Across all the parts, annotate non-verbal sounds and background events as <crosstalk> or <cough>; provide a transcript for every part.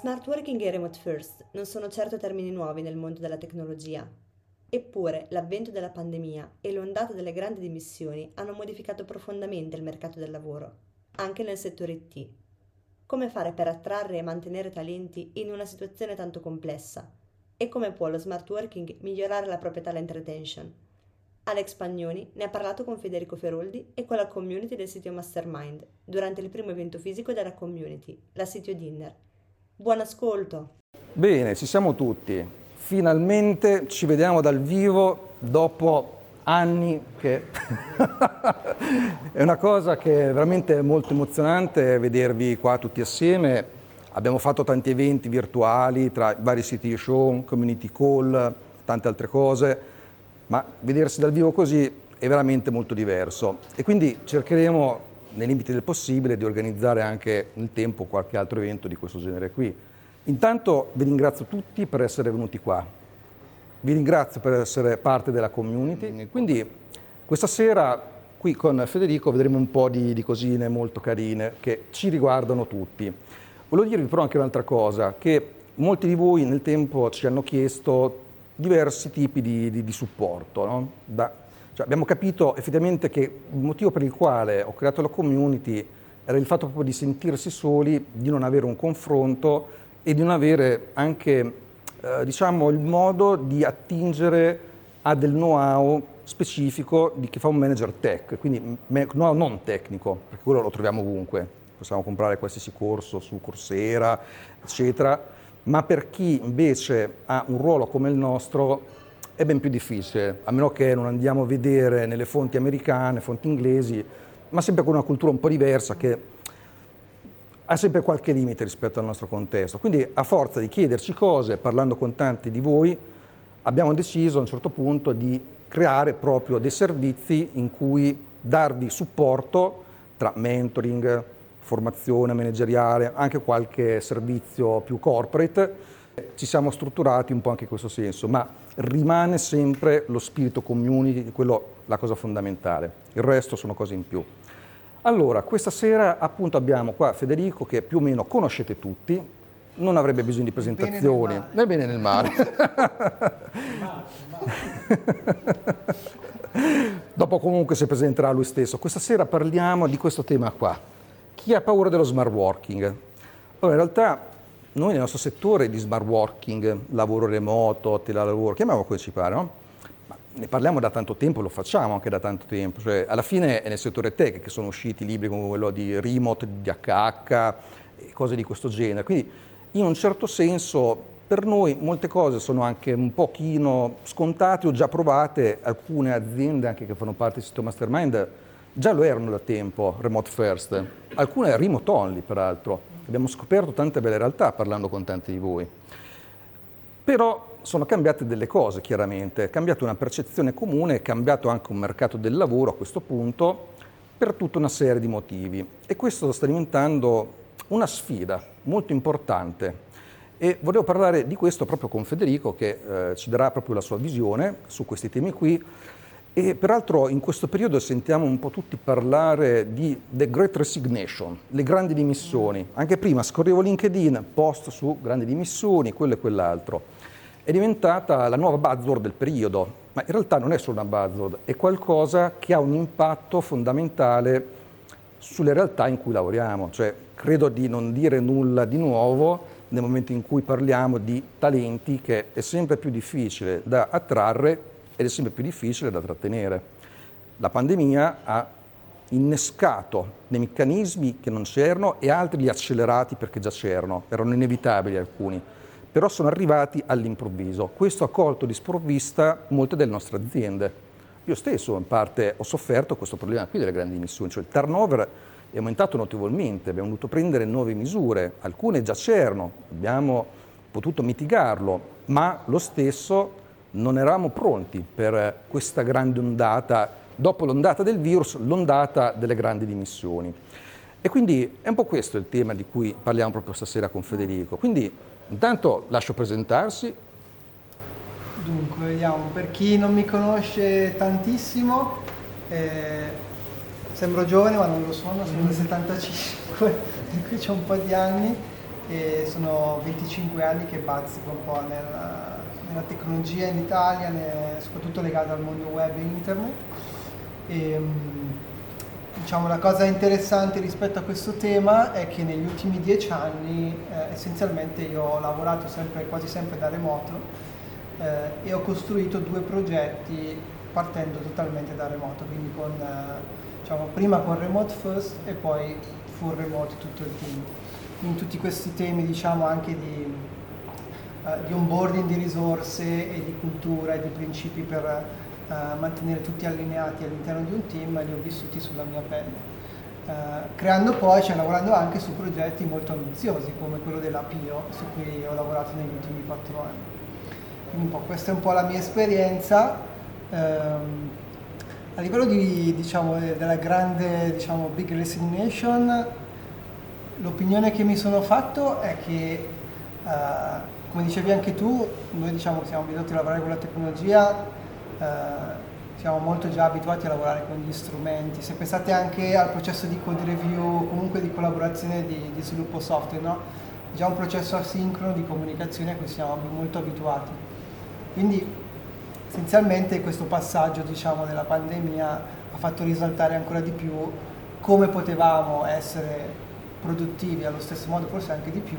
Smart working e remote first non sono certo termini nuovi nel mondo della tecnologia. Eppure l'avvento della pandemia e l'ondata delle grandi dimissioni hanno modificato profondamente il mercato del lavoro, anche nel settore IT. Come fare per attrarre e mantenere talenti in una situazione tanto complessa? E come può lo smart working migliorare la propria talent retention? Alex Pagnoni ne ha parlato con Federico Feroldi e con la community del sito Mastermind durante il primo evento fisico della community, la Sitio Dinner. Buon ascolto! Bene, ci siamo tutti. Finalmente ci vediamo dal vivo dopo anni che <laughs> è una cosa che è veramente molto emozionante vedervi qua tutti assieme. Abbiamo fatto tanti eventi virtuali tra vari siti show, community call, tante altre cose, ma vedersi dal vivo così è veramente molto diverso e quindi cercheremo nei limiti del possibile di organizzare anche nel tempo qualche altro evento di questo genere qui. Intanto vi ringrazio tutti per essere venuti qua, vi ringrazio per essere parte della community, quindi questa sera qui con Federico vedremo un po' di, di cosine molto carine che ci riguardano tutti. Volevo dirvi però anche un'altra cosa, che molti di voi nel tempo ci hanno chiesto diversi tipi di, di, di supporto. No? Da, cioè abbiamo capito effettivamente che il motivo per il quale ho creato la community era il fatto proprio di sentirsi soli, di non avere un confronto e di non avere anche eh, diciamo, il modo di attingere a del know-how specifico di chi fa un manager tech, quindi know-how non tecnico, perché quello lo troviamo ovunque, possiamo comprare qualsiasi corso su Coursera, eccetera, ma per chi invece ha un ruolo come il nostro è ben più difficile, a meno che non andiamo a vedere nelle fonti americane, fonti inglesi, ma sempre con una cultura un po' diversa che ha sempre qualche limite rispetto al nostro contesto. Quindi a forza di chiederci cose, parlando con tanti di voi, abbiamo deciso a un certo punto di creare proprio dei servizi in cui darvi supporto tra mentoring, formazione manageriale, anche qualche servizio più corporate, ci siamo strutturati un po' anche in questo senso, ma rimane sempre lo spirito community, quello la cosa fondamentale. Il resto sono cose in più. Allora, questa sera appunto abbiamo qua Federico che più o meno conoscete tutti, non avrebbe bisogno di presentazioni, nel bene e nel male. Dopo comunque si presenterà lui stesso. Questa sera parliamo di questo tema qua. Chi ha paura dello smart working? Allora, in realtà noi nel nostro settore di smart working, lavoro remoto, telelavoro, chiamiamolo come ci pare, no? Ne parliamo da tanto tempo, lo facciamo anche da tanto tempo. Cioè, alla fine è nel settore tech che sono usciti libri come quello di Remote, di HH, cose di questo genere. Quindi in un certo senso per noi molte cose sono anche un pochino scontate o già provate, alcune aziende anche che fanno parte del sito Mastermind già lo erano da tempo, remote first, alcune remote only peraltro abbiamo scoperto tante belle realtà parlando con tanti di voi. Però sono cambiate delle cose, chiaramente, è cambiata una percezione comune, è cambiato anche un mercato del lavoro a questo punto per tutta una serie di motivi. E questo sta diventando una sfida molto importante. E volevo parlare di questo proprio con Federico che eh, ci darà proprio la sua visione su questi temi qui e peraltro in questo periodo sentiamo un po' tutti parlare di The Great Resignation, le grandi dimissioni. Anche prima scorrevo LinkedIn, post su grandi dimissioni, quello e quell'altro. È diventata la nuova buzzword del periodo, ma in realtà non è solo una buzzword, è qualcosa che ha un impatto fondamentale sulle realtà in cui lavoriamo. Cioè, credo di non dire nulla di nuovo nel momento in cui parliamo di talenti che è sempre più difficile da attrarre ed è sempre più difficile da trattenere. La pandemia ha innescato dei meccanismi che non c'erano e altri li accelerati perché già c'erano, erano inevitabili alcuni, però sono arrivati all'improvviso. Questo ha colto di sprovvista molte delle nostre aziende. Io stesso in parte ho sofferto questo problema qui delle grandi emissioni, cioè il turnover è aumentato notevolmente, abbiamo dovuto prendere nuove misure, alcune già c'erano, abbiamo potuto mitigarlo, ma lo stesso non eravamo pronti per questa grande ondata, dopo l'ondata del virus, l'ondata delle grandi dimissioni. E quindi è un po' questo il tema di cui parliamo proprio stasera con Federico. Quindi intanto lascio presentarsi. Dunque, vediamo, per chi non mi conosce tantissimo, eh, sembro giovane ma non lo sono, sono del 75, per cui ho un po' di anni e sono 25 anni che bazzico un po' nella, nella tecnologia in Italia, soprattutto legata al mondo web e internet. E, ehm, diciamo, la cosa interessante rispetto a questo tema è che negli ultimi dieci anni eh, essenzialmente io ho lavorato sempre, quasi sempre da remoto eh, e ho costruito due progetti partendo totalmente da remoto, quindi con, eh, diciamo, prima con Remote First e poi full remote tutto il team. In tutti questi temi diciamo anche di, di onboarding di risorse e di cultura e di principi per uh, mantenere tutti allineati all'interno di un team li ho vissuti sulla mia pelle. Uh, creando poi, cioè lavorando anche su progetti molto ambiziosi come quello della Pio su cui ho lavorato negli ultimi quattro anni. Quindi questa è un po' la mia esperienza. Um, a livello di, diciamo, della grande diciamo, big resignation, l'opinione che mi sono fatto è che, uh, come dicevi anche tu, noi diciamo siamo abituati a lavorare con la tecnologia, uh, siamo molto già abituati a lavorare con gli strumenti. Se pensate anche al processo di code review, comunque di collaborazione di, di sviluppo software, no? è già un processo asincrono di comunicazione a cui siamo molto abituati. Quindi essenzialmente questo passaggio diciamo, della pandemia ha fatto risaltare ancora di più come potevamo essere produttivi allo stesso modo, forse anche di più,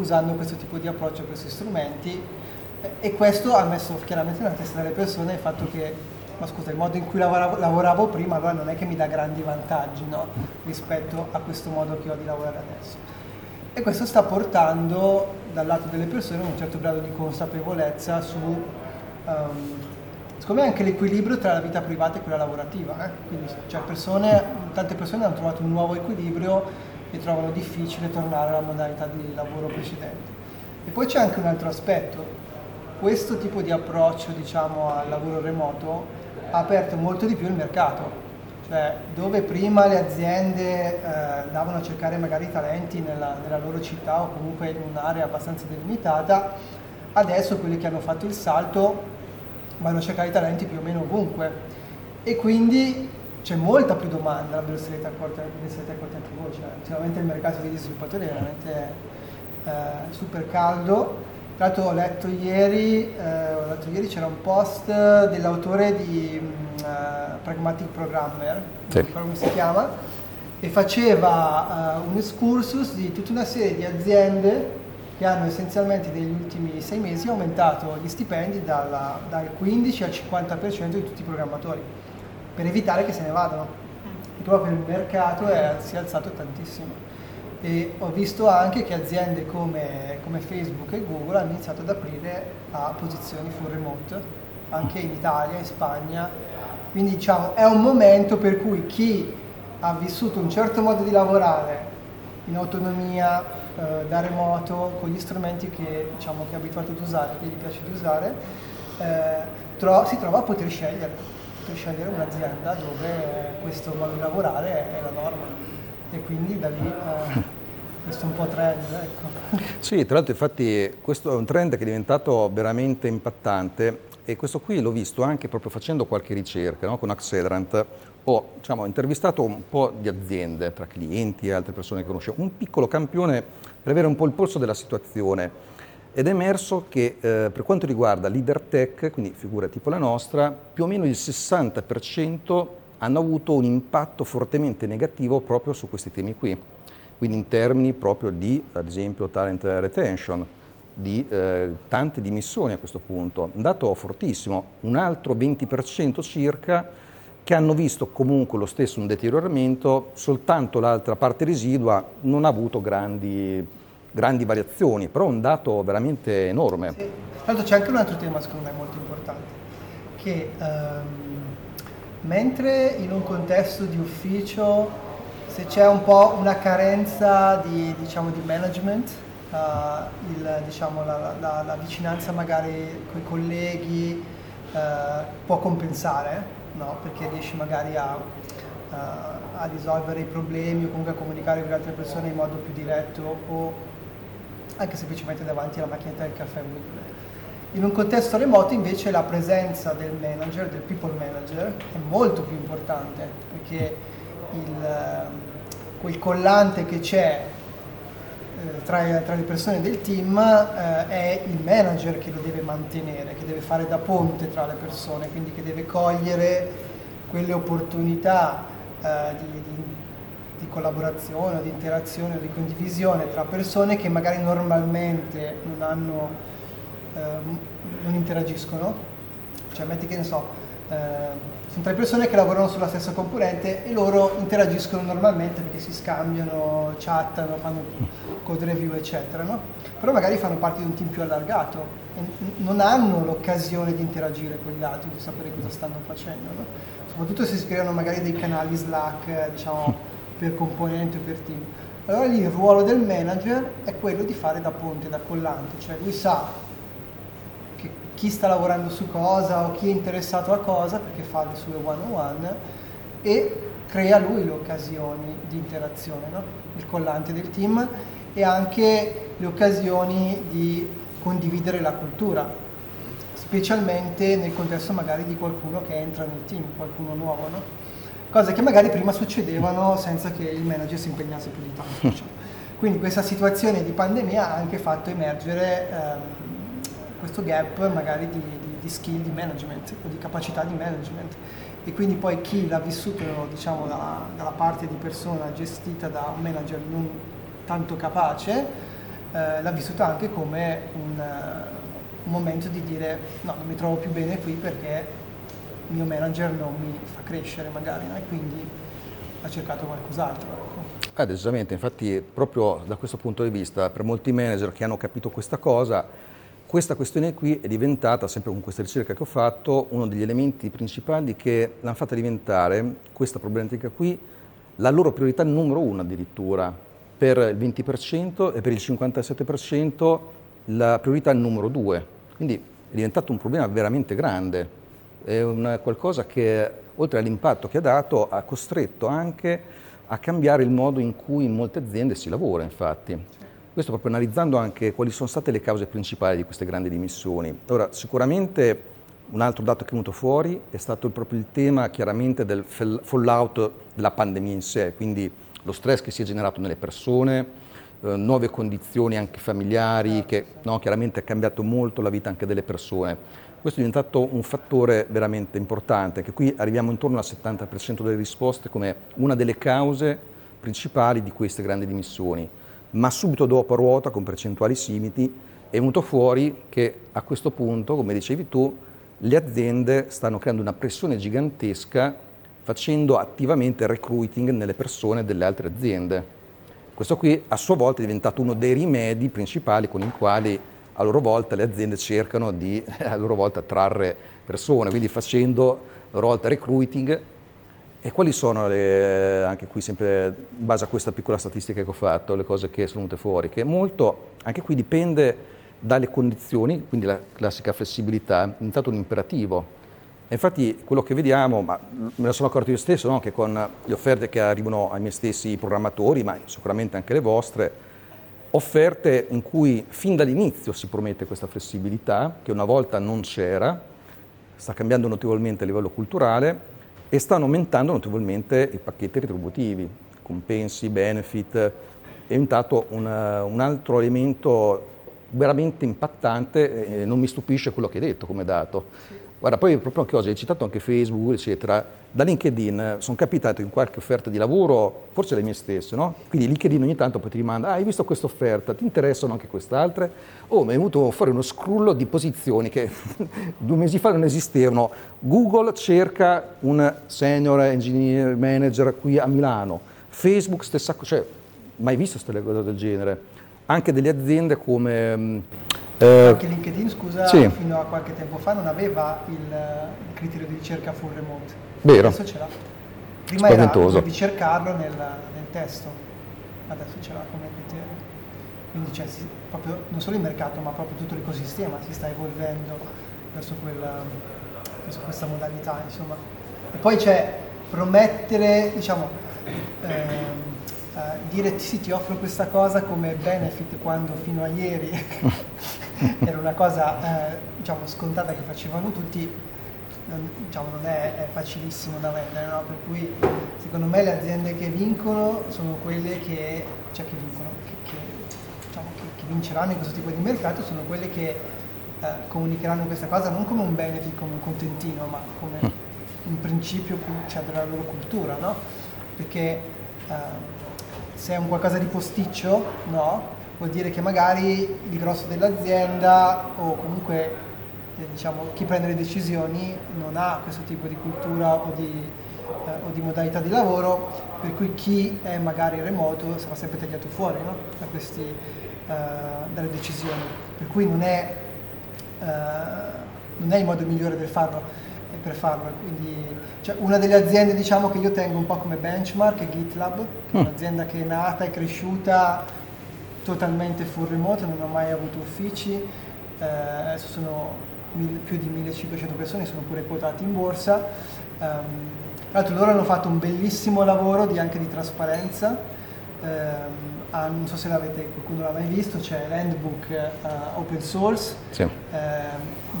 usando questo tipo di approccio questi strumenti e questo ha messo chiaramente nella testa delle persone il fatto che, ma scusa, il modo in cui lavoravo, lavoravo prima allora non è che mi dà grandi vantaggi no? rispetto a questo modo che ho di lavorare adesso. E questo sta portando dal lato delle persone un certo grado di consapevolezza su um, secondo me anche l'equilibrio tra la vita privata e quella lavorativa. Eh? Quindi, cioè persone, tante persone hanno trovato un nuovo equilibrio e trovano difficile tornare alla modalità di lavoro precedente. E poi c'è anche un altro aspetto. Questo tipo di approccio diciamo, al lavoro remoto ha aperto molto di più il mercato. Cioè, dove prima le aziende eh, andavano a cercare magari talenti nella, nella loro città o comunque in un'area abbastanza delimitata, adesso quelli che hanno fatto il salto vanno a cercare talenti più o meno ovunque e quindi c'è molta più domanda, ve lo sarete accorti, anche voi, cioè, ultimamente il mercato degli sviluppatori è veramente eh, super caldo. Tra l'altro ho letto ieri, eh, ho letto ieri c'era un post dell'autore di uh, Pragmatic Programmer, sì. come si chiama, e faceva uh, un excursus di tutta una serie di aziende che hanno essenzialmente negli ultimi sei mesi aumentato gli stipendi dalla, dal 15 al 50% di tutti i programmatori, per evitare che se ne vadano. E proprio il mercato è, si è alzato tantissimo. E ho visto anche che aziende come, come Facebook e Google hanno iniziato ad aprire a posizioni full remote, anche in Italia, in Spagna. Quindi diciamo è un momento per cui chi ha vissuto un certo modo di lavorare in autonomia, eh, da remoto, con gli strumenti che, diciamo, che è abituato ad usare, che gli piace di usare, eh, tro- si trova a poter scegliere, poter scegliere un'azienda dove questo modo di lavorare è, è la norma e quindi da lì eh, <laughs> questo è un po' trend. Ecco. Sì, tra l'altro infatti questo è un trend che è diventato veramente impattante e questo qui l'ho visto anche proprio facendo qualche ricerca no? con Accelerant ho diciamo, intervistato un po' di aziende, tra clienti e altre persone che conoscevo, un piccolo campione per avere un po' il polso della situazione. Ed è emerso che eh, per quanto riguarda leader tech, quindi figure tipo la nostra, più o meno il 60% hanno avuto un impatto fortemente negativo proprio su questi temi qui. Quindi in termini proprio di, ad esempio, talent retention, di eh, tante dimissioni a questo punto. Un dato fortissimo. Un altro 20% circa che hanno visto comunque lo stesso un deterioramento, soltanto l'altra parte residua non ha avuto grandi, grandi variazioni, però è un dato veramente enorme. Sì. L'altro c'è anche un altro tema secondo me molto importante, che um, mentre in un contesto di ufficio se c'è un po' una carenza di, diciamo, di management, uh, il, diciamo, la, la, la, vicinanza magari con i colleghi uh, può compensare, no? perché riesci magari a, uh, a, risolvere i problemi o comunque a comunicare con le altre persone in modo più diretto o anche semplicemente davanti alla macchinetta del caffè. In un contesto remoto invece la presenza del manager, del people manager, è molto più importante perché il, ehm, quel collante che c'è eh, tra, tra, le persone del team eh, è il manager che lo deve mantenere, che deve fare da ponte tra le persone, quindi che deve cogliere quelle opportunità eh, di, di, di collaborazione, di interazione, di condivisione tra persone che magari normalmente non hanno Ehm, non interagiscono, cioè metti che ne so, eh, sono tre persone che lavorano sulla stessa componente e loro interagiscono normalmente perché si scambiano, chattano, fanno code review eccetera, no? però magari fanno parte di un team più allargato e non hanno l'occasione di interagire con gli altri, di sapere cosa stanno facendo, no? soprattutto se si creano magari dei canali Slack diciamo, <laughs> per componente o per team. Allora lì il ruolo del manager è quello di fare da ponte, da collante, cioè lui sa chi sta lavorando su cosa o chi è interessato a cosa perché fa le sue one-on-one e crea lui le occasioni di interazione, no? il collante del team e anche le occasioni di condividere la cultura, specialmente nel contesto magari di qualcuno che entra nel team, qualcuno nuovo, no? Cose che magari prima succedevano senza che il manager si impegnasse più di tanto. <laughs> Diciamo. Quindi questa situazione di pandemia ha anche fatto emergere ehm, questo gap magari di, di, di, skill di management o di capacità di management e quindi poi chi l'ha vissuto diciamo, dalla, dalla parte di persona gestita da un manager non tanto capace eh, l'ha vissuto anche come un, un, momento di dire no, non mi trovo più bene qui perché mio manager non mi fa crescere magari no? e quindi ha cercato qualcos'altro. Ecco. Eh, decisamente, infatti proprio da questo punto di vista per molti manager che hanno capito questa cosa questa questione qui è diventata, sempre con questa ricerca che ho fatto, uno degli elementi principali che l'hanno fatta diventare, questa problematica qui, la loro priorità numero uno addirittura, per il 20% e per il 57% la priorità numero due. Quindi è diventato un problema veramente grande, è una, qualcosa che oltre all'impatto che ha dato ha costretto anche a cambiare il modo in cui in molte aziende si lavora infatti. Questo proprio analizzando anche quali sono state le cause principali di queste grandi dimissioni. Ora, sicuramente un altro dato che è venuto fuori è stato proprio il tema chiaramente del fallout della pandemia in sé, quindi lo stress che si è generato nelle persone, eh, nuove condizioni anche familiari, che no, chiaramente ha cambiato molto la vita anche delle persone. Questo è diventato un fattore veramente importante, che qui arriviamo intorno al 70% delle risposte come una delle cause principali di queste grandi dimissioni ma subito dopo a ruota, con percentuali simili, è venuto fuori che a questo punto, come dicevi tu, le aziende stanno creando una pressione gigantesca facendo attivamente recruiting nelle persone delle altre aziende. Questo qui a sua volta è diventato uno dei rimedi principali con i quali a loro volta le aziende cercano di a loro volta attrarre persone, quindi facendo a loro volta recruiting e quali sono, le, anche qui sempre in base a questa piccola statistica che ho fatto, le cose che sono venute fuori? Che molto, anche qui dipende dalle condizioni, quindi la classica flessibilità, è diventato un imperativo. E infatti quello che vediamo, ma me ne sono accorto io stesso, no? che con le offerte che arrivano ai miei stessi programmatori, ma sicuramente anche le vostre, offerte in cui fin dall'inizio si promette questa flessibilità, che una volta non c'era, sta cambiando notevolmente a livello culturale, e stanno aumentando notevolmente i pacchetti retributivi, compensi, benefit, è diventato una, un altro elemento veramente impattante e non mi stupisce quello che hai detto come dato. Guarda, poi proprio anche oggi hai citato anche Facebook, eccetera. Da LinkedIn sono capitato in qualche offerta di lavoro, forse le mie stesse, no? Quindi LinkedIn ogni tanto poi ti rimanda, ah, hai visto questa offerta, ti interessano anche quest'altre? Oh, mi è venuto fuori uno scrullo di posizioni che <laughs> due mesi fa non esistevano. Google cerca un senior engineer manager qui a Milano, Facebook stessa cosa, cioè mai visto queste cose del genere. Anche delle aziende come mm, eh, Anche LinkedIn, scusa, sì. fino a qualche tempo fa non aveva il, il criterio di ricerca full remote. Vero. Adesso ce l'ha. Prima Spaventoso. era di cercarlo nel, nel testo, adesso ce l'ha come criterio. quindi cioè, si, proprio, non solo il mercato ma proprio tutto l'ecosistema si sta evolvendo verso, quella, verso questa modalità insomma. E poi c'è promettere, diciamo, eh, Uh, dire sì ti offro questa cosa come benefit quando fino a ieri <laughs> <laughs> era una cosa uh, diciamo, scontata che facevano tutti, non, diciamo, non è, è, facilissimo da vendere, no? per cui secondo me le aziende che vincono sono quelle che, cioè che vincono, che, diciamo, che vinceranno in questo tipo di mercato, sono quelle che uh, comunicheranno questa cosa non come un benefit, come un contentino, ma come mm. un principio cioè, della loro cultura, no? Perché se è un qualcosa di posticcio, no, vuol dire che magari il grosso dell'azienda o comunque eh, diciamo, chi prende le decisioni non ha questo tipo di cultura o di, eh, o di, modalità di lavoro, per cui chi è magari remoto sarà sempre tagliato fuori no? da questi, eh, dalle decisioni. Per cui non è, eh, non è il modo migliore per farlo per farlo. Quindi, cioè, una delle aziende diciamo, che io tengo un po' come benchmark è GitLab, che è mm. un'azienda che è nata e cresciuta totalmente full remote, non ho mai avuto uffici, eh, adesso sono mil, più di 1500 persone, sono pure quotati in borsa. Um, tra l'altro loro hanno fatto un bellissimo lavoro di, anche di trasparenza. Um, ah, non so se l'avete, qualcuno l'ha mai visto, c'è l'handbook uh, open source sì. eh,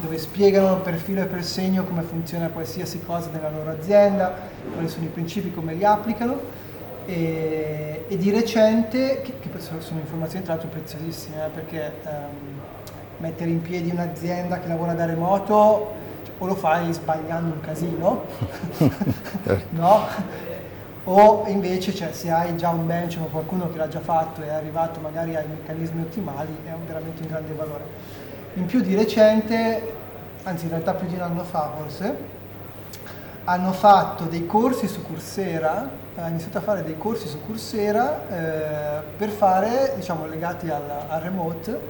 dove spiegano per filo e per segno come funziona qualsiasi cosa nella loro azienda, quali sono i principi, come li applicano. E, e di recente, che, che, sono informazioni tra l'altro preziosissime, eh, perché um, mettere in piedi un'azienda che lavora da remoto cioè, o lo fai sbagliando un casino, <laughs> no? o invece cioè, se hai già un bench o qualcuno che l'ha già fatto e è arrivato magari ai meccanismi ottimali è veramente un grande valore. In più di recente, anzi in realtà più di un anno fa forse, hanno fatto dei corsi su Coursera, hanno iniziato a fare dei corsi su Coursera eh, per fare, diciamo, legati al, al remote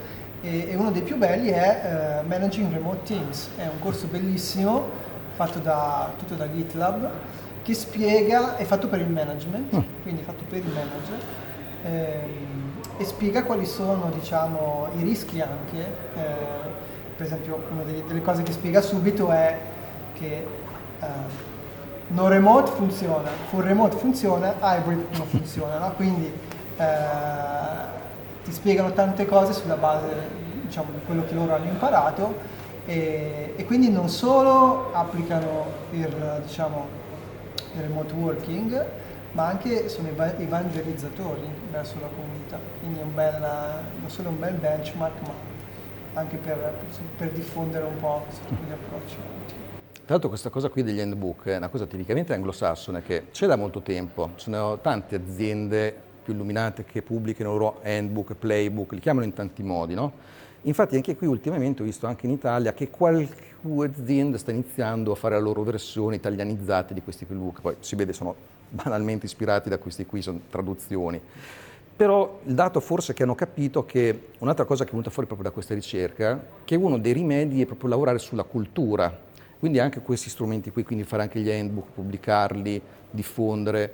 e, e, uno dei più belli è eh, Managing Remote Teams, è un corso bellissimo fatto da, tutto da GitLab che spiega, è fatto per il management, mm. quindi fatto per il manager, ehm, e spiega quali sono diciamo, i rischi anche. Eh, per esempio, una delle, delle, cose che spiega subito è che eh, no remote funziona, full remote funziona, hybrid non funziona, no? quindi eh, ti spiegano tante cose sulla base diciamo, di quello che loro hanno imparato e, e quindi non solo applicano il, diciamo, il remote working, ma anche sono evangelizzatori verso la comunità, quindi è un bel, non solo un bel benchmark, ma anche per, per diffondere un po' questo tipo di approccio. Tra l'altro questa cosa qui degli handbook è una cosa tipicamente anglosassone che c'è da molto tempo, ci sono tante aziende più illuminate che pubblicano loro handbook, playbook, li chiamano in tanti modi, no? Infatti anche qui ultimamente ho visto anche in Italia che qualche azienda sta iniziando a fare la loro versione italianizzata di questi playbook, poi si vede sono <laughs> banalmente ispirati da questi qui, sono traduzioni. Però il dato forse che hanno capito che un'altra cosa che è venuta fuori proprio da questa ricerca, che uno dei rimedi è proprio lavorare sulla cultura, quindi anche questi strumenti qui, quindi fare anche gli handbook, pubblicarli, diffondere,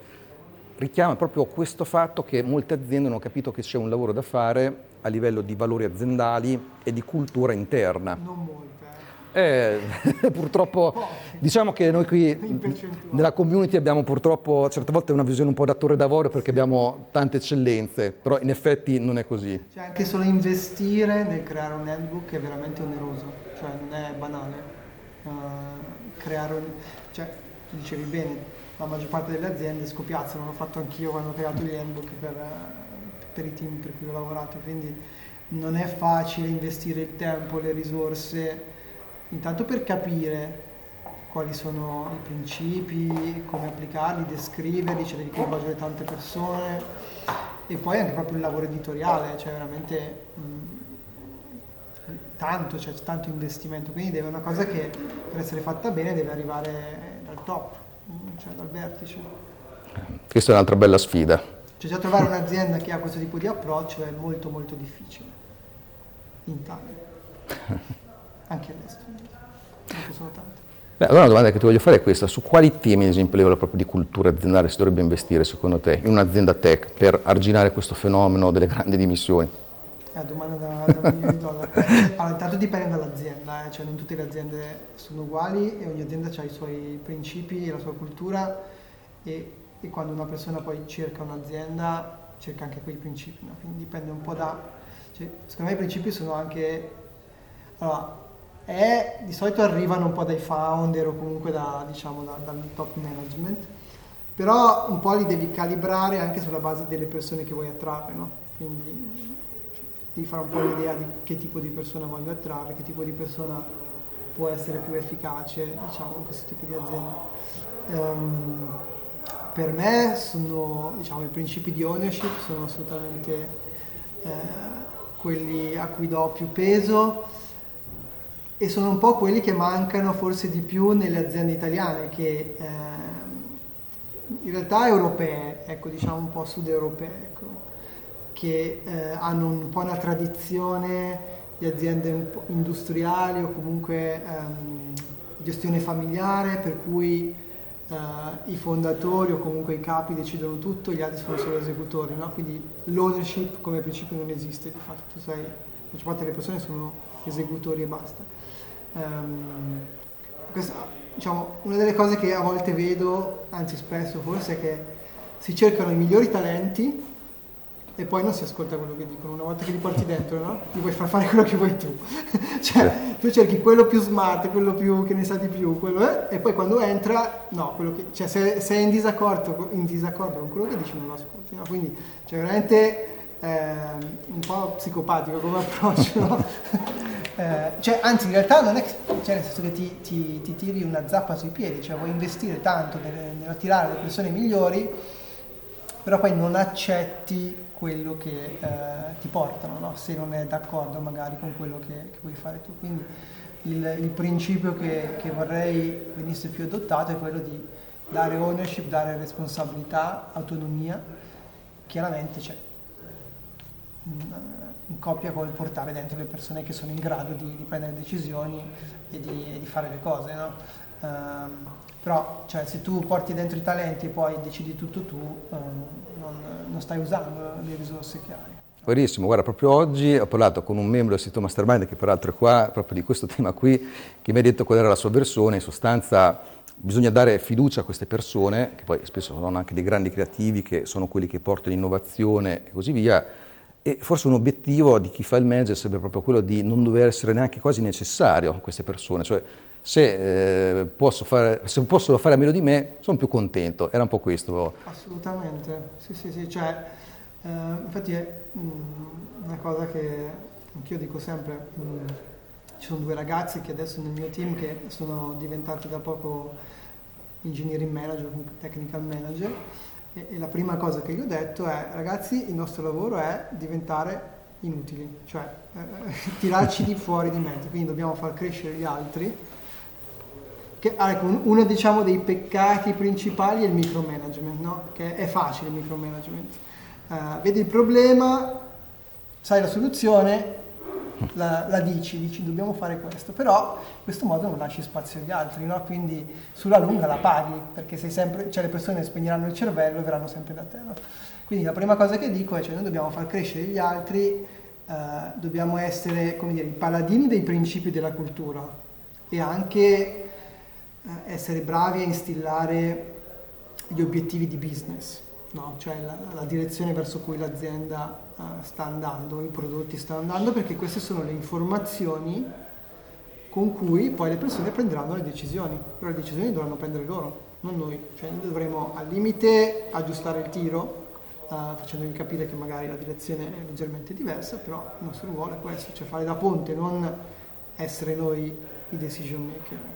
richiama proprio questo fatto che molte aziende hanno capito che c'è un lavoro da fare a livello di valori aziendali e di cultura interna. Non molte. Eh, <laughs> purtroppo, diciamo che noi qui nella community abbiamo purtroppo certe volte una visione un po' d'attore d'avorio perché abbiamo tante eccellenze, però in effetti non è così. Cioè anche solo investire nel creare un handbook è veramente oneroso, cioè non è banale. Uh, creare un... cioè, dicevi bene, la maggior parte delle aziende scopiazzano, l'ho fatto anch'io quando ho creato gli handbook per, per i team per cui ho lavorato, quindi non è facile investire il tempo, le risorse, intanto per capire quali sono i principi, come applicarli, descriverli, cioè devi coinvolgere tante persone e poi anche proprio il lavoro editoriale, cioè veramente mh, tanto, cioè tanto investimento, quindi deve una cosa che per essere fatta bene deve arrivare dal top, cioè dal vertice. Questa è un'altra bella sfida. Cioè già trovare un'azienda che ha questo tipo di approccio è molto molto difficile in Italia, <laughs> anche all'estero, non sono tante. Beh, allora una domanda che ti voglio fare è questa, su quali temi ad esempio a livello proprio di cultura aziendale si dovrebbe investire secondo te in un'azienda tech per arginare questo fenomeno delle grandi dimissioni? È una domanda da, da un milione di dollari. <laughs> Allora, intanto dipende dall'azienda, eh, cioè non tutte le aziende sono uguali e ogni azienda ha i suoi principi, la sua cultura e, e quando una persona poi cerca un'azienda cerca anche quei principi, no? quindi dipende un po' da... Cioè, secondo me i principi sono anche... Allora, è, di solito arrivano un po' dai founder o comunque da, diciamo, da, dal top management, però un po' li devi calibrare anche sulla base delle persone che vuoi attrarre, no? quindi devi fare un po' l'idea di che tipo di persona voglio attrarre, che tipo di persona può essere più efficace diciamo, in questo tipo di azienda. Um, per me sono, diciamo, i principi di ownership sono assolutamente eh, quelli a cui do più peso e sono un po' quelli che mancano forse di più nelle aziende italiane che eh, in realtà europee, ecco diciamo un po' sud europee, ecco, che eh, hanno un po' una tradizione di aziende industriali o comunque ehm, gestione familiare per cui eh, i fondatori o comunque i capi decidono tutto, gli altri sono solo esecutori, no? quindi l'ownership come principio non esiste, di fatto tu sei, la maggior parte delle persone sono esecutori e basta. Um, questa, diciamo, una delle cose che a volte vedo, anzi spesso forse, è che si cercano i migliori talenti e poi non si ascolta quello che dicono. Una volta che li porti dentro, no? Gli vuoi far fare quello che vuoi tu. <laughs> cioè, tu cerchi quello più smart, quello più, che ne sa di più, quello, eh, e poi quando entra, no, che, cioè, se, se, è in disaccordo, in disaccordo con quello che dici non lo ascolti. No? Quindi, cioè, veramente eh, un po' psicopatico come <laughs> approccio, no? <laughs> Eh, cioè, anzi, in realtà non è cioè, nel senso che ti, ti, ti, tiri una zappa sui piedi, cioè vuoi investire tanto nell'attirare le persone migliori, però poi non accetti quello che eh, ti portano, no? se non è d'accordo magari con quello che, che vuoi fare tu. Quindi il, il principio che, che, vorrei venisse più adottato è quello di dare ownership, dare responsabilità, autonomia. Chiaramente c'è. Cioè, in coppia con portare dentro le persone che sono in grado di, di prendere decisioni e di, e di, fare le cose. No? Um, però cioè, se tu porti dentro i talenti e poi decidi tutto tu, um, non, non, stai usando le risorse che hai. Verissimo, guarda, proprio oggi ho parlato con un membro del sito Mastermind che peraltro è qua, proprio di questo <laughs> tema qui, che mi ha detto qual era la sua versione, in sostanza bisogna dare fiducia a queste persone, che poi spesso sono anche dei grandi creativi, che sono quelli che portano innovazione e così via, e forse un obiettivo di chi fa il manager sarebbe proprio quello di non dover essere neanche quasi necessario a queste persone, cioè se, eh, posso fare, se possono fare a meno di me sono più contento, era un po' questo. Assolutamente, sì sì sì, cioè, eh, infatti è mh, mm, una cosa che anch'io dico sempre, mh, mm, ci sono due ragazzi che adesso nel mio team che sono diventati da poco engineering manager, technical manager, e, e la prima cosa che gli ho detto è, ragazzi, il nostro lavoro è diventare inutili, cioè eh, <laughs> tirarci di fuori di mezzo, quindi dobbiamo far crescere gli altri. Che, ecco, uno diciamo, dei peccati principali è il micromanagement, no? che è facile il micromanagement. Uh, vedi il problema, sai la soluzione, la, la, dici, dici dobbiamo fare questo, però in questo modo non lasci spazio agli altri, no? quindi sulla lunga la paghi, perché sempre, cioè le persone spegneranno il cervello e verranno sempre da te. No? Quindi la prima cosa che dico è che cioè, noi dobbiamo far crescere gli altri, eh, dobbiamo essere come dire, i paladini dei principi della cultura e anche essere bravi a instillare gli obiettivi di business no? cioè la, la, direzione verso cui l'azienda uh, sta andando, i prodotti stanno andando, perché queste sono le informazioni con cui poi le persone prenderanno le decisioni, però le decisioni dovranno prendere loro, non noi, cioè noi dovremo al limite aggiustare il tiro, uh, facendogli capire che magari la direzione è leggermente diversa, però il nostro ruolo è questo, cioè fare da ponte, non essere noi i decision maker.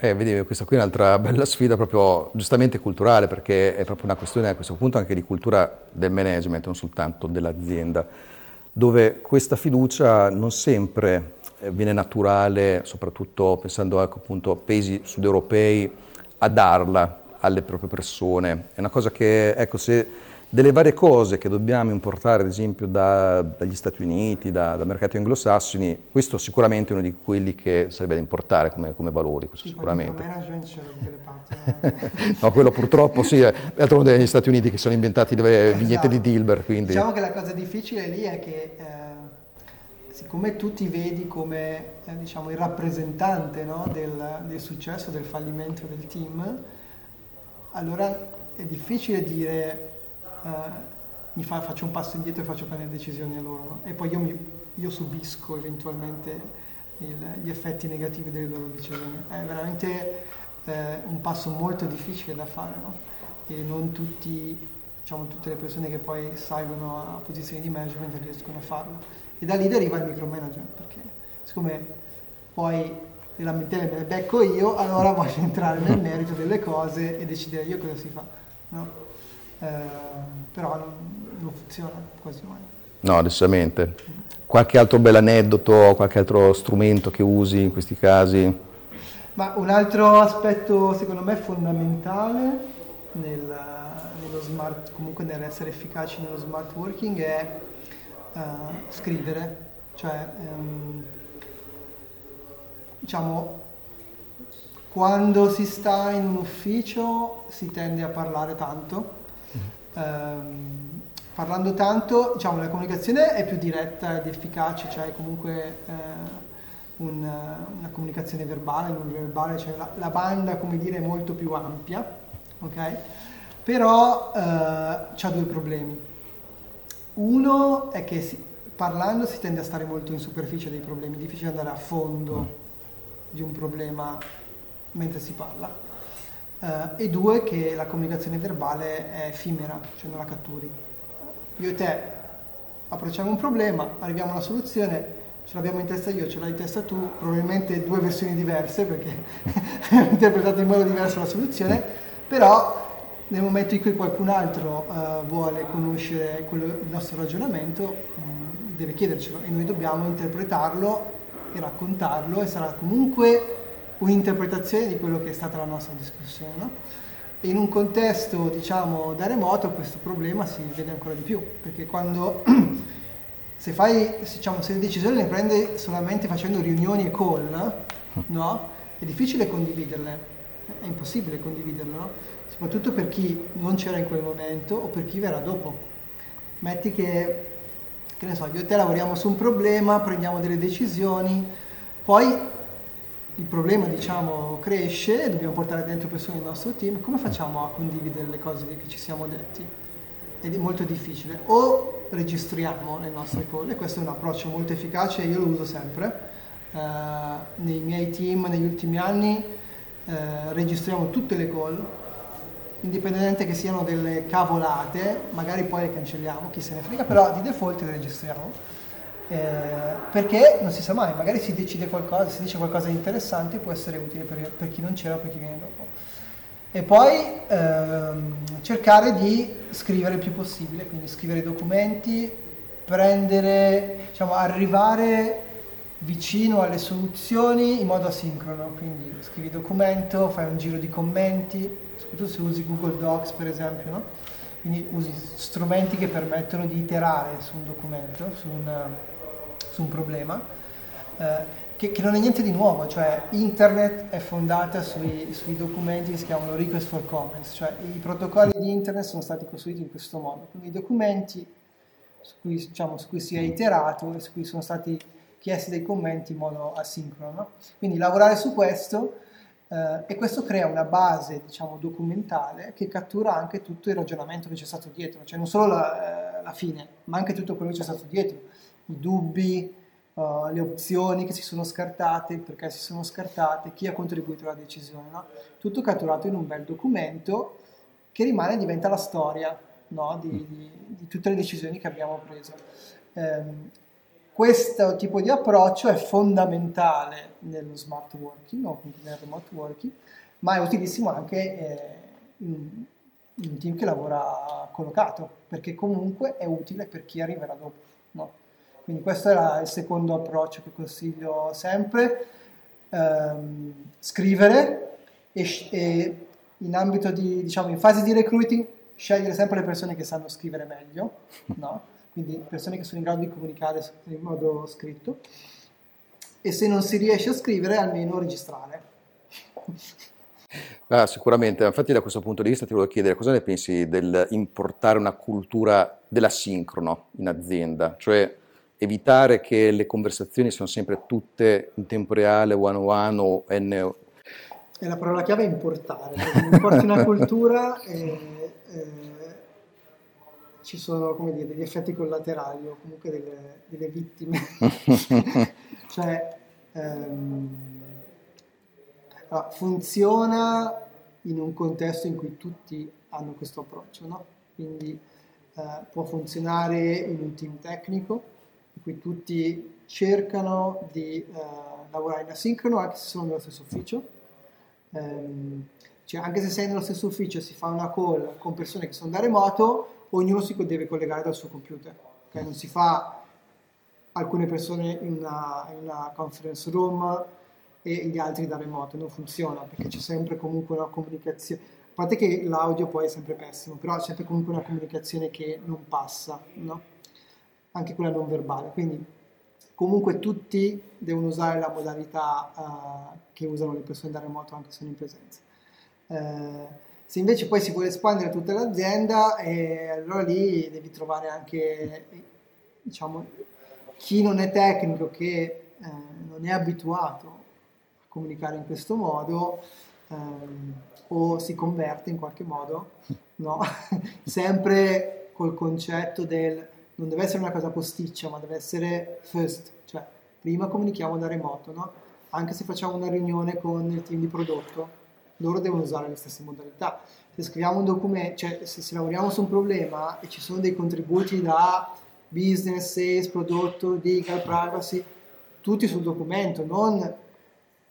Eh, vedi, questa qui è un'altra <laughs> bella sfida proprio giustamente culturale, perché è proprio una questione a questo punto anche di cultura del management, non soltanto dell'azienda, dove questa fiducia non sempre eh, viene naturale, soprattutto pensando ecco, appunto a paesi sudeuropei, a darla alle proprie persone. È una cosa che, ecco, se delle varie cose che dobbiamo importare, ad esempio, da, dagli Stati Uniti, da, da, mercati anglosassoni, questo sicuramente è uno di quelli che sarebbe da importare come, come valori, questo sì, sicuramente. le parti. <laughs> no, quello purtroppo sì, è d'altronde negli Stati Uniti che sono inventati le vignette esatto. di Dilber. Quindi. Diciamo che la cosa difficile lì è che eh, siccome tu ti vedi come eh, diciamo, il rappresentante no, del, del successo, del fallimento del team, allora è difficile dire uh, fa, faccio un passo indietro e faccio prendere decisioni a loro no? e poi io, mi, io subisco eventualmente il, gli effetti negativi delle loro decisioni. È veramente eh, un passo molto difficile da fare no? e non tutti, diciamo, tutte le persone che poi salgono a posizioni di management riescono a farlo. E da lì deriva il micromanagement perché siccome poi le lamentele me le becco io, allora voglio entrare nel merito delle cose e decidere io cosa si fa. No? Eh, però non, non, funziona quasi mai. No, decisamente. Qualche altro bel aneddoto, qualche altro strumento che usi in questi casi? Ma un altro aspetto secondo me fondamentale nel, nello smart, comunque nell'essere efficaci nello smart working è uh, scrivere, cioè um, diciamo quando si sta in un ufficio si tende a parlare tanto ehm, parlando tanto, diciamo, la comunicazione è più diretta ed efficace, cioè comunque eh, un, una comunicazione verbale, non verbale, cioè la, la, banda, come dire, è molto più ampia, ok? Però eh, ha due problemi. Uno è che si, parlando si tende a stare molto in superficie dei problemi, è difficile andare a fondo di un problema mentre si parla Uh, e due che la comunicazione verbale è effimera, cioè non la catturi. Io e te approcciamo un problema, arriviamo a una soluzione, ce l'abbiamo in testa io, ce l'hai in testa tu, probabilmente due versioni diverse perché <laughs> abbiamo interpretato in modo diverso la soluzione, però nel momento in cui qualcun altro uh, vuole conoscere quello, il nostro ragionamento, mh, mm, deve chiedercelo e noi dobbiamo interpretarlo e raccontarlo e sarà comunque un'interpretazione di quello che è stata la nostra discussione. In un contesto diciamo da remoto questo problema si vede ancora di più, perché quando <clears throat> se, fai, diciamo, se le decisioni le prendi solamente facendo riunioni e call, no? è difficile condividerle, è impossibile condividerle, no? soprattutto per chi non c'era in quel momento o per chi verrà dopo. Metti che, che ne so, io e te lavoriamo su un problema, prendiamo delle decisioni, poi il problema diciamo, cresce dobbiamo portare dentro persone nel nostro team, come facciamo a condividere le cose che ci siamo detti? Ed è molto difficile. O registriamo le nostre call, e questo è un approccio molto efficace, io lo uso sempre. Uh, nei miei team negli ultimi anni uh, registriamo tutte le call, indipendentemente che siano delle cavolate, magari poi le cancelliamo, chi se ne frega, però di default le registriamo eh, perché non si sa mai, magari si decide qualcosa, si dice qualcosa di interessante, può essere utile per, per chi non c'era o per chi viene dopo. E poi ehm, cercare di scrivere il più possibile, quindi scrivere documenti, prendere, diciamo, arrivare vicino alle soluzioni in modo asincrono, quindi scrivi documento, fai un giro di commenti, soprattutto se usi Google Docs per esempio, no? quindi usi strumenti che permettono di iterare su un documento, su un, su un problema, eh, che, che, non è niente di nuovo, cioè internet è fondata sui, sui, documenti che si chiamano request for comments, cioè i protocolli di internet sono stati costruiti in questo modo, quindi i documenti su cui, diciamo, su cui si è iterato e su cui sono stati chiesti dei commenti in modo asincrono. Quindi lavorare su questo eh, e questo crea una base diciamo, documentale che cattura anche tutto il ragionamento che c'è stato dietro, cioè non solo la, eh, la fine, ma anche tutto quello che c'è stato dietro i dubbi, uh, le opzioni che si sono scartate, perché si sono scartate, chi ha contribuito alla decisione. No? Tutto catturato in un bel documento che rimane e diventa la storia no? di, di, di, tutte le decisioni che abbiamo preso. Um, questo tipo di approccio è fondamentale nello smart working o nel remote working, ma è utilissimo anche eh, in, in un team che lavora collocato, perché comunque è utile per chi arriverà dopo. Quindi questo era il secondo approccio che consiglio sempre, ehm, scrivere e, e, in ambito di, diciamo, in fase di recruiting scegliere sempre le persone che sanno scrivere meglio, <laughs> no? quindi persone che sono in grado di comunicare in modo scritto, e se non si riesce a scrivere almeno registrare. <laughs> Ah, sicuramente, infatti da questo punto di vista ti volevo chiedere cosa ne pensi dell'importare una cultura dell'asincrono in azienda, cioè evitare che le conversazioni siano sempre tutte in tempo reale, one on one o N. E la parola chiave è importare, importi una cultura e, e ci sono come dire, degli effetti collaterali o comunque delle, delle vittime. <laughs> cioè, ehm, allora, funziona in un contesto in cui tutti hanno questo approccio, no? quindi eh, può funzionare in un team tecnico in cui tutti cercano di eh, lavorare in asincrono anche se sono nello stesso ufficio, ehm, cioè anche se sei nello stesso ufficio si fa una call con persone che sono da remoto, ognuno si deve collegare dal suo computer, okay? non si fa alcune persone in una, in una conference room e gli altri da remoto, non funziona perché c'è sempre comunque una comunicazione, a parte che l'audio poi è sempre pessimo, però c'è sempre comunque una comunicazione che non passa, no? Anche quella non verbale, quindi comunque tutti devono usare la modalità uh, che usano le persone da remoto anche se sono in presenza. Uh, se invece poi si vuole espandere tutta l'azienda, eh, allora lì devi trovare anche diciamo, chi non è tecnico, che eh, non è abituato comunicare in questo modo ehm, o si converte in qualche modo, no? <laughs> sempre col concetto del non deve essere una cosa posticcia, ma deve essere first, cioè prima comunichiamo da remoto, no? anche se facciamo una riunione con il team di prodotto, loro devono usare le stesse modalità. Se scriviamo un documento, cioè se, se lavoriamo su un problema e ci sono dei contributi da business, sales, prodotto, legal, privacy, tutti sul documento, non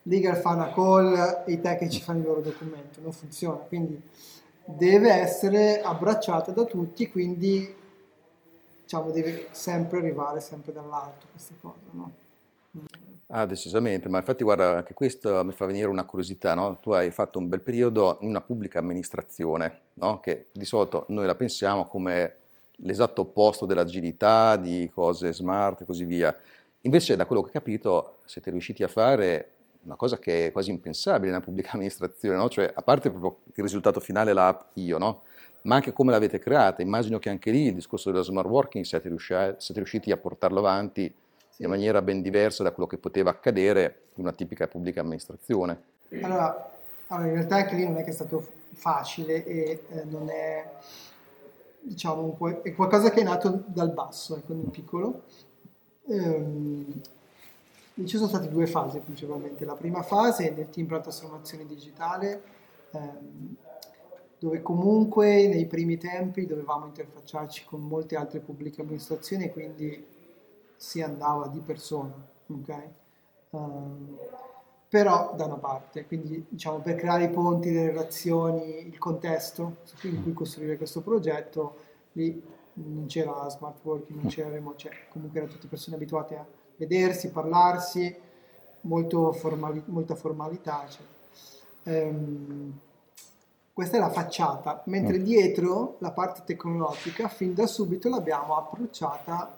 legal fa una call e i tecnici fanno il loro documento, non funziona, quindi deve essere abbracciata da tutti, quindi diciamo deve sempre arrivare sempre dall'alto questa cosa, no? Ah, decisamente, ma infatti guarda, anche questo mi fa venire una curiosità, no? Tu hai fatto un bel periodo in una pubblica amministrazione, no? Che di solito noi la pensiamo come l'esatto opposto dell'agilità, di cose smart e così via. Invece, da quello che ho capito, siete riusciti a fare una cosa che è quasi impensabile nella pubblica amministrazione, no? cioè a parte proprio il risultato finale l'app io, no? Ma anche come l'avete creata. Immagino che anche lì il discorso dello smart working siete riusciti, siete riusciti a portarlo avanti in maniera ben diversa da quello che poteva accadere in una tipica pubblica amministrazione. Allora, allora in realtà anche lì non è che è stato facile e eh, non è, diciamo, è qualcosa che è nato dal basso, ecco, nel piccolo. Ehm, ci sono state due fasi principalmente. La prima fase è nel team per la trasformazione digitale, ehm, dove comunque nei primi tempi dovevamo interfacciarci con molte altre pubbliche amministrazioni e quindi si andava di persona, ok? Um, però da una parte, quindi diciamo per creare i ponti, le relazioni, il contesto in cui costruire questo progetto, lì non c'era smart working, non c'era remote, cioè comunque erano tutte persone abituate a vedersi, parlarsi, formali, molta formalità. Cioè. Ehm, questa è la facciata, mentre mm. dietro la parte tecnologica fin da subito l'abbiamo approcciata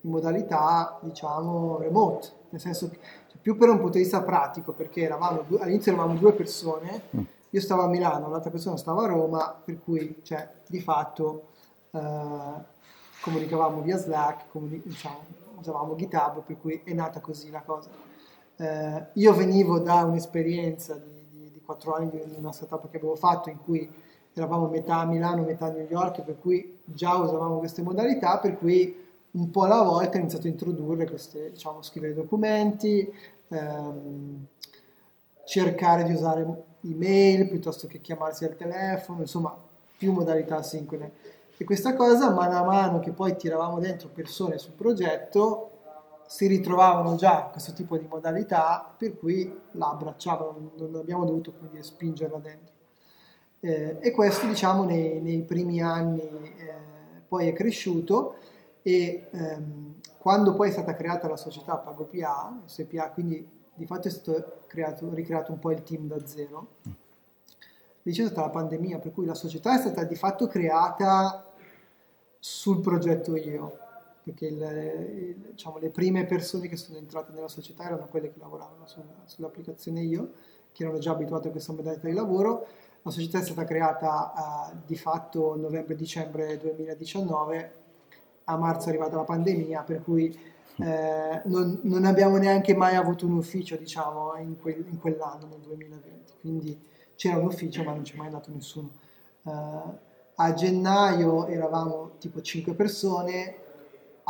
in modalità, diciamo, remote, nel senso che cioè, più per un punto di vista pratico, perché eravamo due, all'inizio eravamo due persone, mm. io stavo a Milano, l'altra persona stava a Roma, per cui, cioè, di fatto, eh, comunicavamo via Slack, comuni- diciamo, usavamo GitHub, per cui è nata così la cosa. Eh, io venivo da un'esperienza di, quattro anni di una startup che avevo fatto in cui eravamo metà a Milano, metà a New York, per cui già usavamo queste modalità, per cui un po' alla volta ho iniziato a introdurre queste, diciamo, scrivere documenti, ehm, cercare di usare email piuttosto che chiamarsi al telefono, insomma, più modalità asincrone. E questa cosa, mano a mano che poi tiravamo dentro persone sul progetto, si ritrovavano già questo tipo di modalità, per cui la abbracciavano, non abbiamo dovuto dire, spingerla dentro. Eh, e questo, diciamo, nei, nei primi anni eh, poi è cresciuto e ehm, quando poi è stata creata la società PagoPA, SPA, quindi di fatto è stato creato, ricreato un po' il team da zero, lì c'è stata la pandemia, per cui la società è stata di fatto creata sul progetto io, perché il, il, diciamo, le prime persone che sono entrate nella società erano quelle che lavoravano sul, sull'applicazione io, che erano già abituate a questa modalità di lavoro. La società è stata creata uh, di fatto novembre-dicembre 2019, a marzo è arrivata la pandemia, per cui eh, non, non, abbiamo neanche mai avuto un ufficio, diciamo, in, quel, in, quell'anno, nel 2020. Quindi c'era un ufficio, ma non c'è mai andato nessuno. Uh, a gennaio eravamo tipo 5 persone,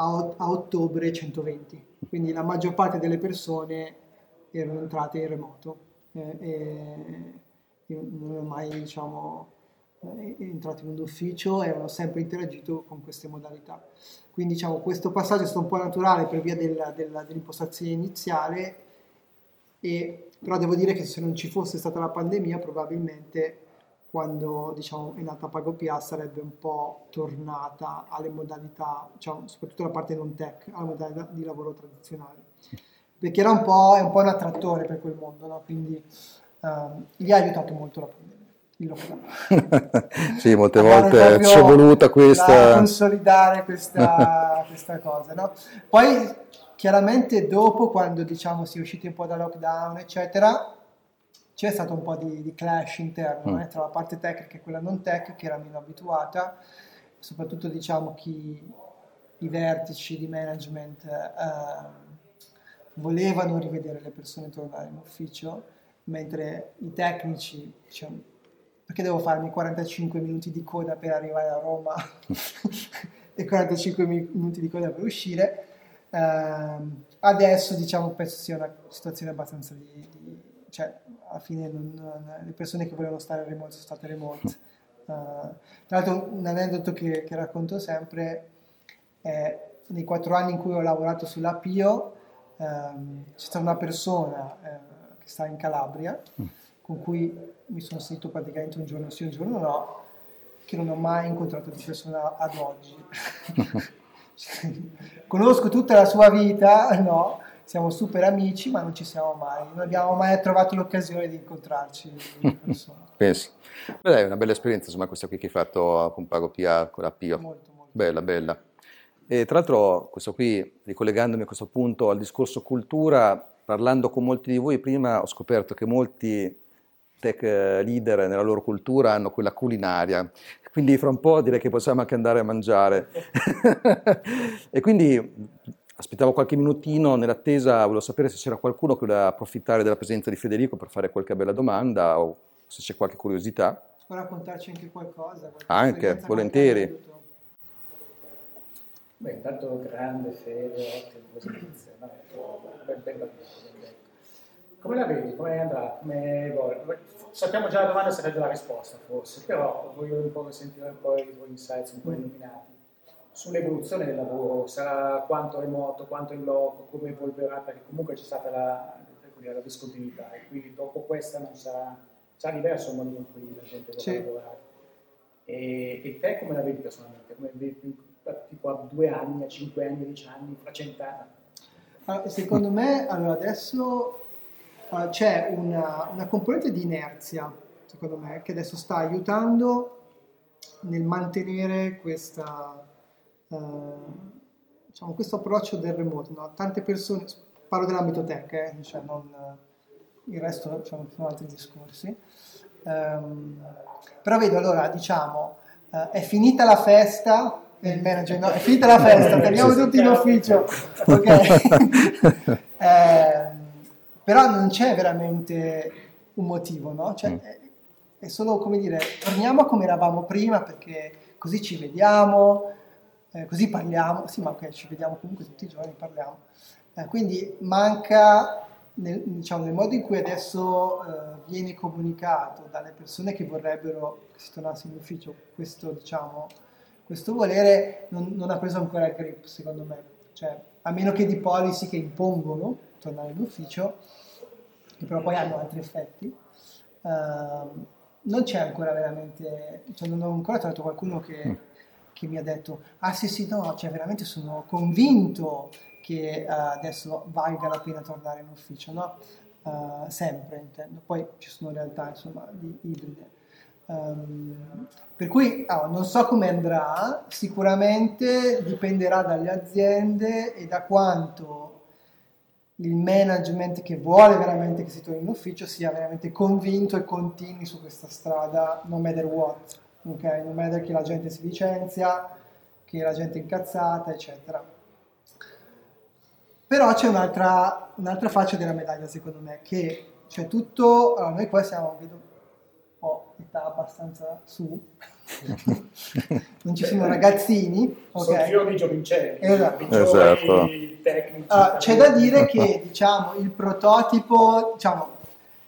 a, a, ottobre 120. Quindi la maggior parte delle persone erano entrate in remoto. Eh, e non ho mai, diciamo, entrato in un ufficio e hanno sempre interagito con queste modalità. Quindi diciamo, questo passaggio è stato un po' naturale per via della, della, dell'impostazione iniziale, e, però devo dire che se non ci fosse stata la pandemia probabilmente quando diciamo, è nata PagoPA sarebbe un po' tornata alle modalità, diciamo, soprattutto la parte non tech, alle modalità di lavoro tradizionali. Perché era un po', è un po' un attrattore per quel mondo, no? quindi um, gli ha aiutato molto la pandemia il lockdown. <laughs> sì, molte volte ci è voluta questa... consolidare questa, <laughs> questa cosa, no? Poi chiaramente dopo, quando diciamo si è usciti un po' dal lockdown, eccetera, c'è stato un po' di, di clash interno mm. eh, tra la parte tecnica e quella non tech, che era meno abituata, soprattutto diciamo chi i vertici di management eh, volevano rivedere le persone tornare in ufficio, mentre i tecnici diciamo, perché devo farmi 45 minuti di coda per arrivare a Roma <laughs> e 45 minuti di coda per uscire. Uh, adesso diciamo penso sia una situazione abbastanza di, di cioè alla fine non, le persone che volevano stare remote sono state remote. Uh, tra l'altro un aneddoto che, che racconto sempre è nei quattro anni in cui ho lavorato sull'Apio um, c'è stata una persona uh, che sta in Calabria mm con cui mi sono sentito praticamente un giorno sì, un giorno no, che non ho mai incontrato di persona ad oggi. <laughs> Conosco tutta la sua vita, no? Siamo super amici, ma non ci siamo mai, non abbiamo mai trovato l'occasione di incontrarci in <laughs> persona. Penso. Beh, è una bella esperienza, insomma, questa qui che hai fatto con Pago Pia, con la Pio. Molto, molto. Bella, bella. E tra l'altro, questo qui, ricollegandomi a questo punto al discorso cultura, parlando con molti di voi prima, ho scoperto che molti tech leader nella loro cultura hanno quella culinaria. Quindi fra un po' direi che possiamo anche andare a mangiare. <laughs> <laughs> e quindi aspettavo qualche minutino nell'attesa, volevo sapere se c'era qualcuno che voleva approfittare della presenza di Federico per fare qualche bella domanda o se c'è qualche curiosità. Può raccontarci anche qualcosa? Anche, volentieri. Beh, intanto grande fede, ben, come la vedi? Come andrà? Come Sappiamo già la domanda sarebbe la risposta, forse, però voglio un po' sentire un po' i tuoi insights un po' illuminati sull'evoluzione del lavoro, sarà quanto remoto, quanto in loco, come evolverà, perché comunque c'è stata la, la discontinuità e quindi dopo questa non sarà, sarà diverso il modo in cui la gente vorrà sì. lavorare. E, e, te come la vedi personalmente? Come vedi tipo a due anni, a cinque anni, a dieci anni, a cent'anni? Allora, secondo me, allora adesso uh, c'è una, una, componente di inerzia, secondo me, che adesso sta aiutando nel mantenere questa, diciamo, questo approccio del remoto. No? Tante persone, parlo dell'ambito tech, eh, cioè non, il resto diciamo, sono altri discorsi. Um, però vedo allora, diciamo, uh, è finita la festa, il manager, no, è finita la festa, <laughs> teniamo tutti in ufficio, ok? <laughs> eh, però non c'è veramente un motivo, no? Cioè, mm. è, è, solo come dire, torniamo come eravamo prima perché così ci vediamo, eh, così parliamo, sì ma ok, ci vediamo comunque tutti i giorni, parliamo. Eh, quindi manca, nel, diciamo, nel modo in cui adesso eh, viene comunicato dalle persone che vorrebbero che si tornasse in ufficio questo, diciamo, questo volere, non, non ha preso ancora il grip secondo me. Cioè, a meno che di policy che impongono tornare in ufficio, che però poi hanno altri effetti. Uh, non c'è ancora veramente, cioè non ho ancora trovato qualcuno che, mm. Che, mi ha detto, ah sì sì no, cioè veramente sono convinto che uh, adesso valga la pena tornare in ufficio, no? Uh, sempre intendo, poi ci sono realtà insomma di ibride. Um, per cui oh, non so come andrà, sicuramente dipenderà dalle aziende e da quanto il management che vuole veramente che si torni in ufficio sia veramente convinto e continui su questa strada no matter what, ok? No matter che la gente si licenzia, che la gente è incazzata, eccetera. Però c'è un'altra, un'altra faccia della medaglia secondo me, che c'è tutto, allora noi qua siamo, vedo, un po' età abbastanza su, <laughs> non ci sono ragazzini, okay. sono fiori giovincelli, esatto. esatto. tecnici. Uh, c'è da dire che diciamo, il prototipo, diciamo,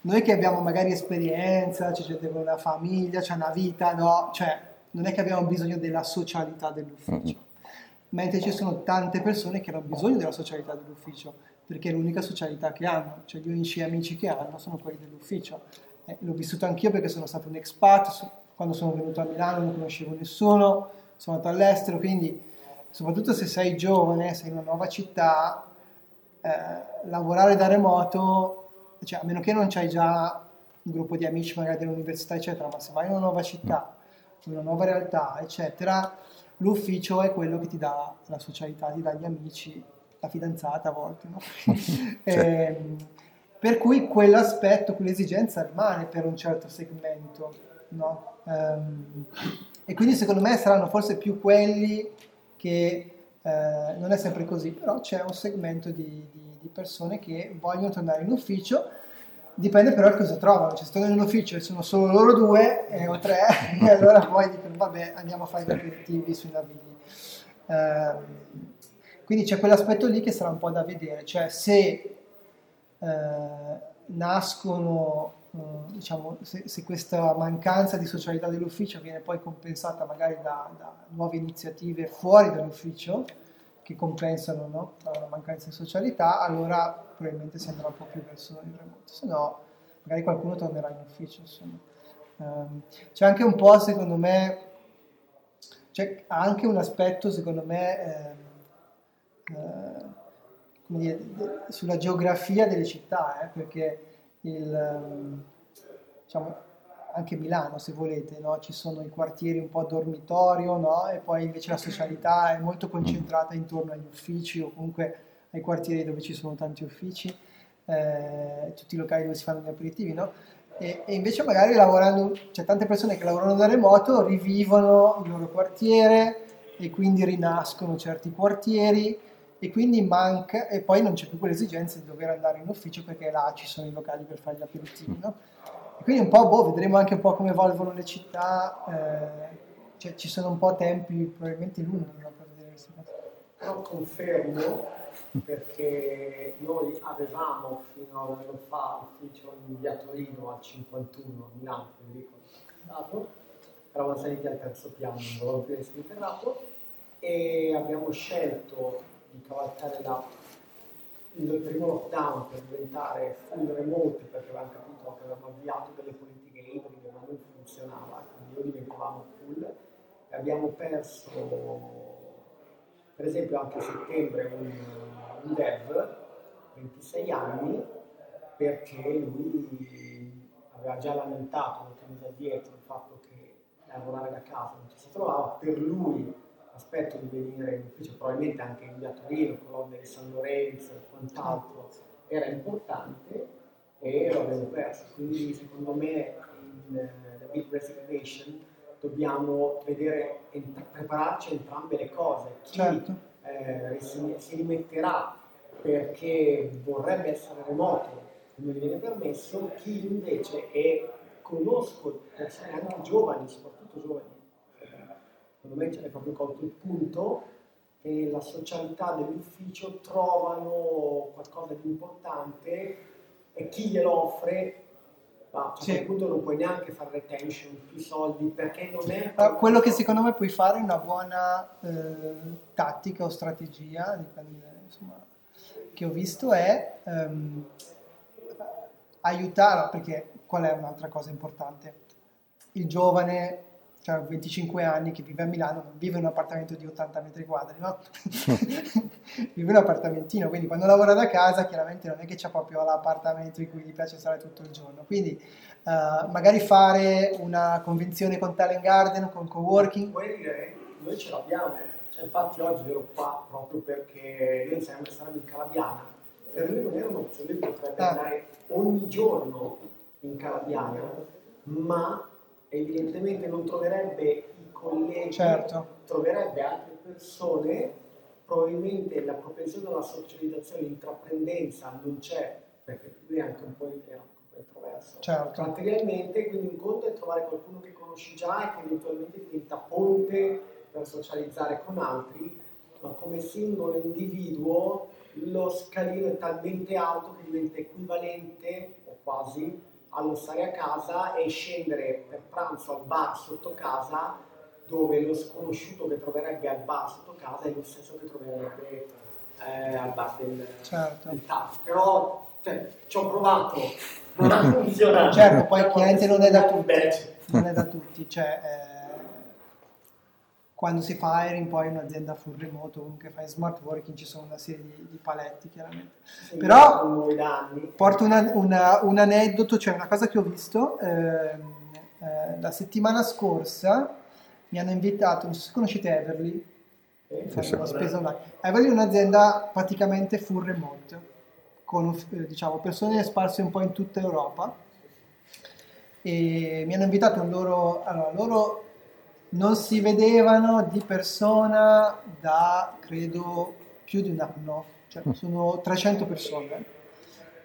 noi che abbiamo magari esperienza, c'è gente con una famiglia, c'è una vita, no? Cioè, non è che abbiamo bisogno della socialità dell'ufficio mentre ci sono tante persone che hanno bisogno della socialità dell'ufficio, perché è l'unica socialità che hanno, cioè gli unici amici che hanno sono quelli dell'ufficio. Eh, l'ho vissuto anch'io perché sono stato un expat, quando sono venuto a Milano non conoscevo nessuno, sono andato all'estero, quindi soprattutto se sei giovane, sei in una nuova città, eh, lavorare da remoto, cioè, a meno che non c'hai già un gruppo di amici magari dell'università, eccetera, ma se vai in una nuova città, in una nuova realtà, eccetera, l'ufficio è quello che ti dà la socialità, ti dà gli amici, la fidanzata a volte, no? <laughs> <laughs> eh, per cui quell'aspetto, quell'esigenza rimane per un certo segmento, no? Um, e quindi secondo me saranno forse più quelli che eh, non è sempre così, però c'è un segmento di, di persone che vogliono tornare in ufficio. Dipende però da cosa trovano, cioè se stanno in ufficio e sono solo loro due eh, o tre, <laughs> e allora poi dicono vabbè andiamo a fare gli aperitivi sui navigli. Eh, quindi c'è quell'aspetto lì che sarà un po' da vedere, cioè se eh, nascono, eh, diciamo, se, se, questa mancanza di socialità dell'ufficio viene poi compensata magari da, da nuove iniziative fuori dall'ufficio, che compensano no? la mancanza di socialità, allora probabilmente si andrà un po' più verso il remoto, se no magari qualcuno tornerà in ufficio. Um, c'è anche un po', secondo me, c'è anche un aspetto, secondo me, eh, eh, dire, sulla geografia delle città, eh, perché il, um, diciamo, anche Milano se volete, no? ci sono i quartieri un po' dormitorio no? e poi invece la socialità è molto concentrata intorno agli uffici o comunque ai quartieri dove ci sono tanti uffici, eh, tutti i locali dove si fanno gli aperitivi, no? E, e, invece magari lavorando, c'è tante persone che lavorano da remoto, rivivono il loro quartiere e quindi rinascono certi quartieri e quindi manca, e poi non c'è più quell'esigenza di dover andare in ufficio perché là ci sono i locali per fare gli aperitivi, no? Quindi un po', boh, vedremo anche un po' come evolvono le città, eh, cioè, ci sono un po' tempi probabilmente lunghi no, per vedere queste cose. Però confermo, perché noi avevamo fino a un anno fa l'ufficio in via Torino al 51 a Milano, Federico stato, eravamo saliti al terzo piano, non volevamo più essere interrato, e abbiamo scelto di cavalcare la, il primo lockdown per diventare full remote perché avevamo capito che avevamo avviato delle politiche ibride ma non funzionava, quindi noi diventavamo full. E abbiamo perso, per esempio anche a settembre, un, un dev, 26 anni, perché lui aveva già lamentato molti mesi addietro il fatto che lavorare da casa non ci si trovava, per lui l'aspetto di venire in ufficio, probabilmente anche in via Torino, Colonna di San Lorenzo e quant'altro, era importante e lo abbiamo perso. Quindi secondo me in uh, The Big Resignation dobbiamo vedere, ent- prepararci entrambe le cose. Chi certo. eh, si, si rimetterà perché vorrebbe essere remoto e non gli viene permesso, chi invece è, conosco persone anche giovani, soprattutto giovani, secondo me è proprio colto il punto che la socialità dell'ufficio trovano qualcosa di importante e chi glielo offre ma a sì. punto non puoi neanche fare retention, più soldi, perché non è... Uh, quello che secondo me puoi fare è una buona eh, tattica o strategia, dipende, insomma, che ho visto è um, aiutare, perché qual è un'altra cosa importante? Il giovane cioè 25 anni che vive a Milano, non vive in un appartamento di 80 metri quadri, no? <laughs> vive in un appartamentino, quindi quando lavora da casa chiaramente non è che c'è proprio l'appartamento in cui gli piace stare tutto il giorno, quindi uh, magari fare una convenzione con Talent Garden, con coworking. Puoi dire, noi ce l'abbiamo, cioè, infatti oggi ero qua proprio perché noi iniziamo a stare in Calabiana, per lui non era un'opzione, lui potrebbe ah. andare ogni giorno in Calabiana, ma evidentemente non troverebbe i colleghi, certo. troverebbe altre persone, probabilmente la propensione alla socializzazione, l'intraprendenza non c'è, perché lui è anche un po' introverso certo. materialmente, quindi un conto è trovare qualcuno che conosci già e che eventualmente diventa ponte per socializzare con altri, ma come singolo individuo lo scalino è talmente alto che diventa equivalente o quasi allo stare a casa e scendere per pranzo al bar sotto casa dove lo sconosciuto che troverebbe al bar sotto casa è lo stesso che troverebbe eh, al bar del, certo. del TAP. Però cioè, ci ho provato, non ha <laughs> funzionato. Certo, poi chiaramente non è da tutti. Non è da tutti, cioè, eh, quando si fa hiring poi in un'azienda full remote comunque fai smart working ci sono una serie di, di paletti chiaramente. Sì, però porto una, una, un aneddoto cioè una cosa che ho visto eh, eh, la settimana scorsa mi hanno invitato non so se conoscete Everly. Eh, fare una spesa online. Everly è un'azienda praticamente full remote con eh, diciamo, persone sparse un po' in tutta Europa. E mi hanno invitato loro allora loro non si vedevano di persona da credo più di un anno, cioè mm. sono 300 persone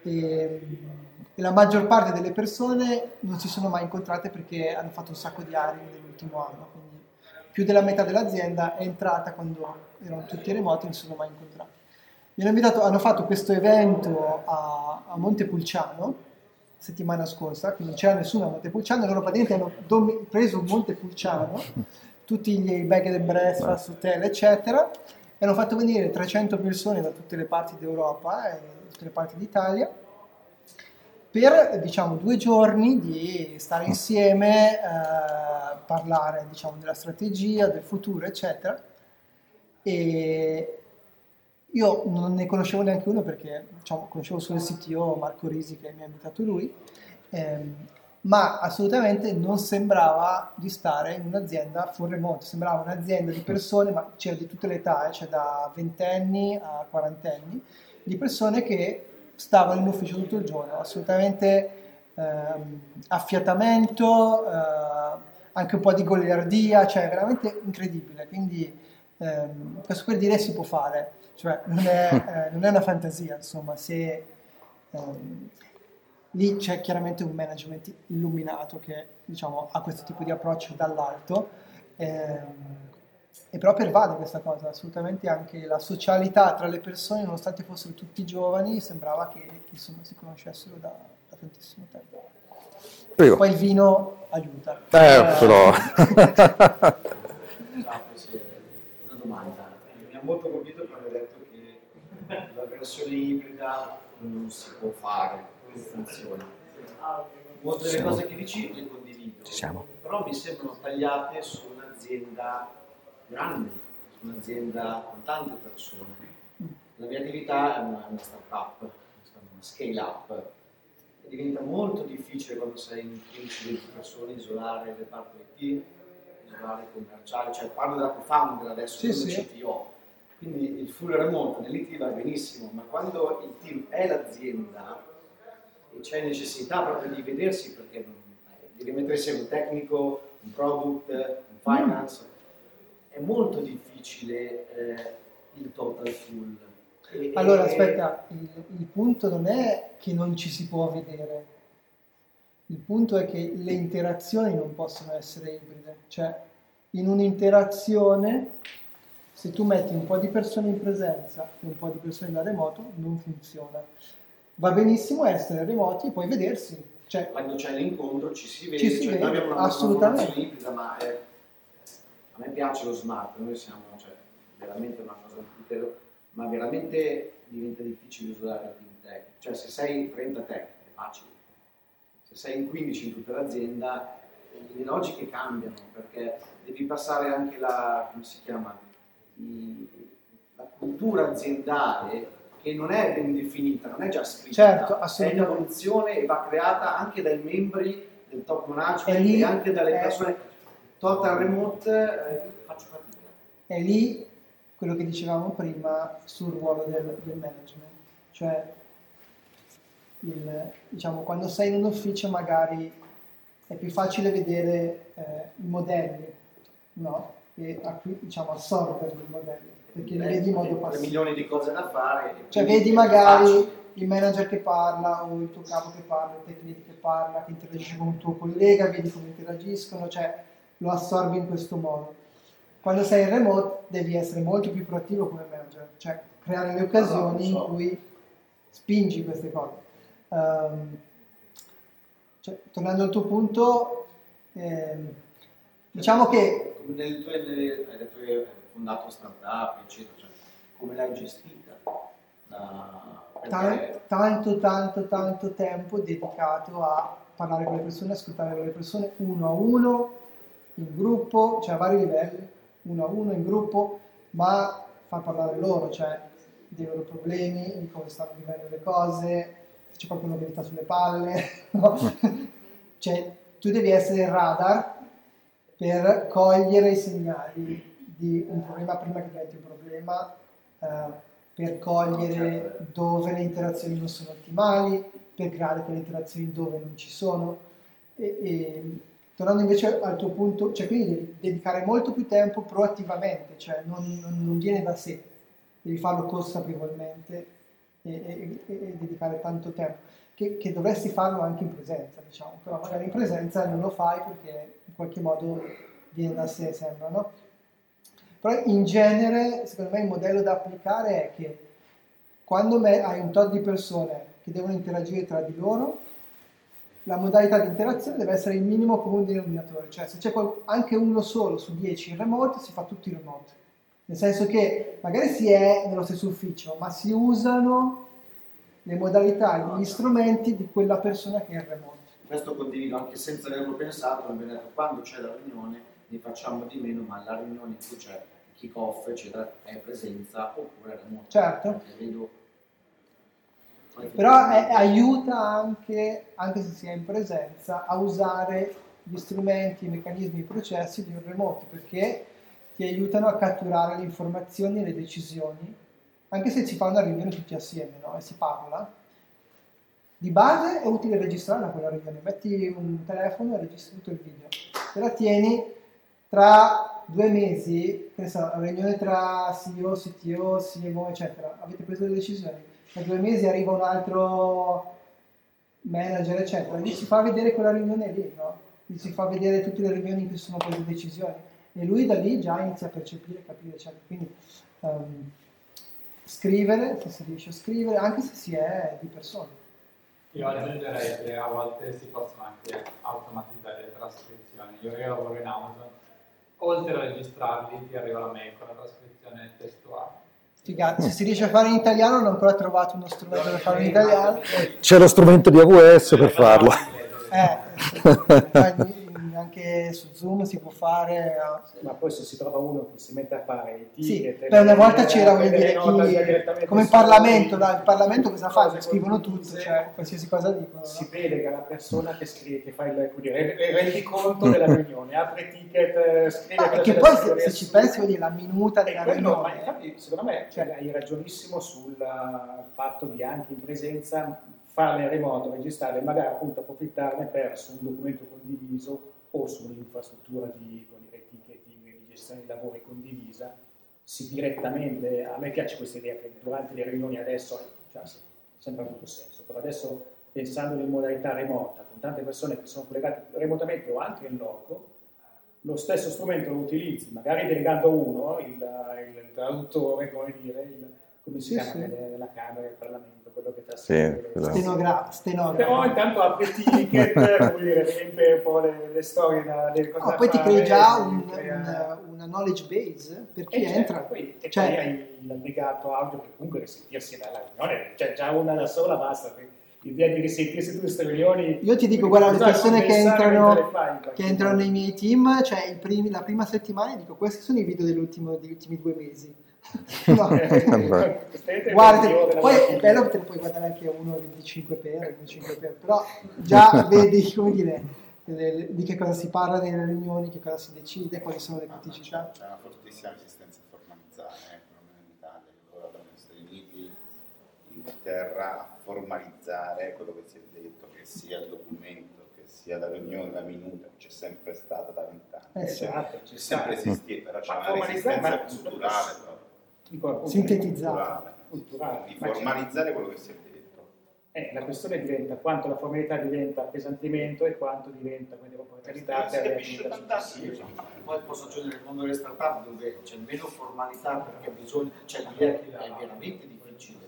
e, e, la maggior parte delle persone non si sono mai incontrate perché hanno fatto un sacco di anni nell'ultimo anno, quindi più della metà dell'azienda è entrata quando erano tutti remoti e non si sono mai incontrati. Mi hanno, invitato, hanno fatto questo evento a, a Montepulciano settimana scorsa, che non c'era nessuno a Montepulciano, loro praticamente hanno dom- preso Montepulciano, tutti i bag and breakfast, hotel, eccetera, e hanno fatto venire 300 persone da tutte le parti d'Europa e tutte le parti d'Italia per diciamo due giorni di stare insieme, eh, parlare diciamo della strategia, del futuro, eccetera. E, io non ne conoscevo neanche uno perché diciamo, conoscevo solo il CTO Marco Risi che mi ha invitato lui, ehm, ma assolutamente non sembrava di stare in un'azienda full remote, sembrava un'azienda di persone, ma c'era di tutte le età, eh, cioè da ventenni a quarantenni, di persone che stavano in ufficio tutto il giorno, assolutamente ehm, affiatamento, eh, anche un po' di goliardia, cioè veramente incredibile, quindi ehm, questo per dire si può fare cioè non è, <laughs> eh, non è una fantasia, insomma, se ehm, lì c'è chiaramente un management illuminato che diciamo, ha questo tipo di approccio dall'alto. Ehm, e però pervade questa cosa, assolutamente anche la socialità tra le persone, nonostante fossero tutti giovani, sembrava che, che insomma, si conoscessero da, da tantissimo tempo. Prego. Poi il vino aiuta. Eh, eh però. <laughs> <laughs> una domanda. Mi ha molto colpito quando hai detto la versione ibrida non si può fare, non funziona. Molte delle cose che dici le condivido, però mi sembrano tagliate su un'azienda grande, su un'azienda con tante persone. La mia attività è una, una start-up, una scale-up, diventa molto difficile quando sei in 15-20 persone isolare le parti IT, isolare il commerciale, cioè parlo della co-founder adesso, sì, sì. CTO quindi il full remote nell'IT va benissimo, ma quando il team è l'azienda e c'è necessità proprio di vedersi perché devi mettere insieme un tecnico, un product, un finance, è molto difficile eh, il total full. E, allora aspetta, il, il punto non è che non ci si può vedere, il punto è che le interazioni non possono essere ibride, cioè in un'interazione se tu metti un po' di persone in presenza e un po' di persone da remoto, non funziona. Va benissimo essere remoti e poi vedersi. Cioè, Quando c'è l'incontro ci si vede, ci si cioè, vede noi abbiamo una assolutamente. ibrida, ma è, a me piace lo smart, noi siamo cioè, veramente una cosa di ma veramente diventa difficile usare il team tech. Cioè se sei 30 tech è facile, se sei in 15 in tutta l'azienda le logiche cambiano perché devi passare anche la, come si chiama, la cultura aziendale che non è ben definita, non è già scritta, Certo, è in evoluzione e va creata anche dai membri del top management E e, lì anche dalle è- persone total remote, eh, faccio fatica. È lì quello che dicevamo prima sul ruolo del, del management, cioè il- diciamo, quando sei in un ufficio magari è più facile vedere eh, i modelli, no? E diciamo, assorberli i modelli, perché li Eh, vedi in modo passivo. milioni di cose da fare. Cioè vedi magari il manager che parla o il tuo capo che parla, il lead che parla, che interagisce con un tuo collega, vedi come interagiscono, cioè lo assorbi in questo modo. Quando sei in remote devi essere molto più proattivo come manager, cioè creare le occasioni No, no, lo so. in cui spingi queste cose. Ehm, cioè, tornando al tuo punto, ehm, diciamo che Nel tuo, nelle- hai detto che hai fondato startup, eccetera, cioè, come l'hai gestita? Da- perché- tanto, tanto, tanto tempo dedicato a parlare con le persone, ascoltare le persone uno a uno, in gruppo, cioè a vari livelli, uno a uno, in gruppo, ma far parlare loro, cioè dei loro problemi, di come stanno vivendo le cose, se c'è qualcuno che gli sta sulle palle, <laughs> no? cioè tu devi essere il radar per cogliere i segnali di un problema prima che diventi un problema, eh, per cogliere dove le interazioni non sono ottimali, per creare quelle interazioni dove non ci sono. E, e tornando invece al tuo punto, cioè quindi devi dedicare molto più tempo proattivamente, cioè non, non- non viene da sé, devi farlo consapevolmente e, e- e- e dedicare tanto tempo, che, che dovresti farlo anche in presenza, diciamo, però magari in presenza non lo fai perché in qualche modo viene da sé, sembra, no? Però in genere, secondo me, il modello da applicare è che quando me- hai un tot di persone che devono interagire tra di loro, la modalità di interazione deve essere il minimo comune denominatore, cioè se c'è qual- anche uno solo su 10 in remote, si fa tutti in remote. Nel senso che magari si è nello stesso ufficio, ma si usano le modalità e gli strumenti di quella persona che è in remote. Questo condivido anche senza averlo pensato, abbiamo detto quando c'è la riunione ne facciamo di meno, ma la riunione in cui c'è kick off, eccetera, è presenza oppure remoto. Certo. Però è- aiuta anche, anche se si è in presenza, a usare gli strumenti, i meccanismi, i processi di un remoto, perché ti aiutano a catturare le informazioni e le decisioni, anche se si fa una riunione tutti assieme no? e si parla. Di base è utile registrarla quella riunione, metti un telefono e registri tutto il video, te la tieni tra due mesi, che so, riunione tra CEO, CTO, CMO, eccetera, avete preso le decisioni, tra due mesi arriva un altro manager, eccetera, gli si fa vedere quella riunione lì, no? Gli si fa vedere tutte le riunioni in cui sono prese decisioni e lui da lì già inizia a percepire, capire, eccetera. Quindi ehm, scrivere, se si riesce a scrivere, anche se si è di persona. Io aggiungerei che a volte si possono anche automatizzare le trascrizioni. Io che lavoro in Amazon, oltre a registrarli ti arriva la mail con la trascrizione testuale. Figata. Se si riesce a fare in italiano, non ho ancora trovato uno strumento per farlo in italiano. C'è lo strumento di AWS per farlo. Eh, poi anche su Zoom si può fare. eh, Ma poi se si trova uno che si mette a fare i Sì, ticket, beh, una le- volta c'era, voglio dire, chi- come in Parlamento, dai, il Parlamento cosa fa? cose Scrivono tutto, cioè qualsiasi cosa dicono. Si vede che la persona che scrive, che fa il, dire, il rendiconto della <laughs> riunione, apre ticket, eh, scrive Ah, cosa perché c'è poi se, ci pensi, vuol dire la minuta della quello, ma riunione. infatti, secondo me cioè, hai ragionissimo sul eh, fatto di anche in presenza farle remoto, registrarle, magari appunto approfittarne per su un documento condiviso o su un'infrastruttura di dire, ticketing, di gestione dei lavori condivisa, sì, direttamente, a me piace questa idea che durante le riunioni adesso cioè, sembra tutto senso, però adesso pensando in modalità remota, con tante persone che sono collegate remotamente o anche in loco, lo stesso strumento lo utilizzi, magari delegando uno, il, il traduttore, come dire, il, come si Sì, chiama sì. nella Camera del Parlamento, quello che Sì, trascrive le- quello. Stenografo, stenografo. Però intanto apri i ticket, <laughs> come dire, riempie un po' le, le storie da, delle cose No, poi ti crei già un- crea- un- una knowledge base per chi E certo, entra. poi, e Cioè- poi hai l'allegato audio che comunque deve sentirsi dalla riunione, cioè già una da sola basta, l'idea di risentirsi tutte queste riunioni. Io ti dico, guarda, le persone che entrano, le fai, che entrano nei miei team, cioè i primi- la prima settimana, dico, questi sono i video dell'ultimo- degli ultimi due mesi. <laughs> No. <laughs> Guarda, poi è bello che te lo puoi guardare anche a uno di 5x, di 5x, però già <laughs> vedi, come dire, di che cosa si parla nelle riunioni, che cosa si decide, quali sono le criticità. C'è una fortissima resistenza a formalizzare, eh, perlomeno in Italia, lavoro negli Stati Uniti, in Inghilterra, a formalizzare quello che si è detto, che sia il documento, che sia la riunione, la minuta, c'è sempre stata da vent'anni. Eh. Esatto, C'è ci sta. sempre esistito, però c'è Ma una resistenza culturale proprio. Sintetizzata. culturale, di formalizzare quello che si è detto. Eh, la questione diventa quanto la formalità diventa appesantimento e quanto diventa quindi qualità si per successive. Poi posso aggiungere nel mondo delle startup dove c'è meno formalità perché bisogna, cioè lì è, veramente difficile.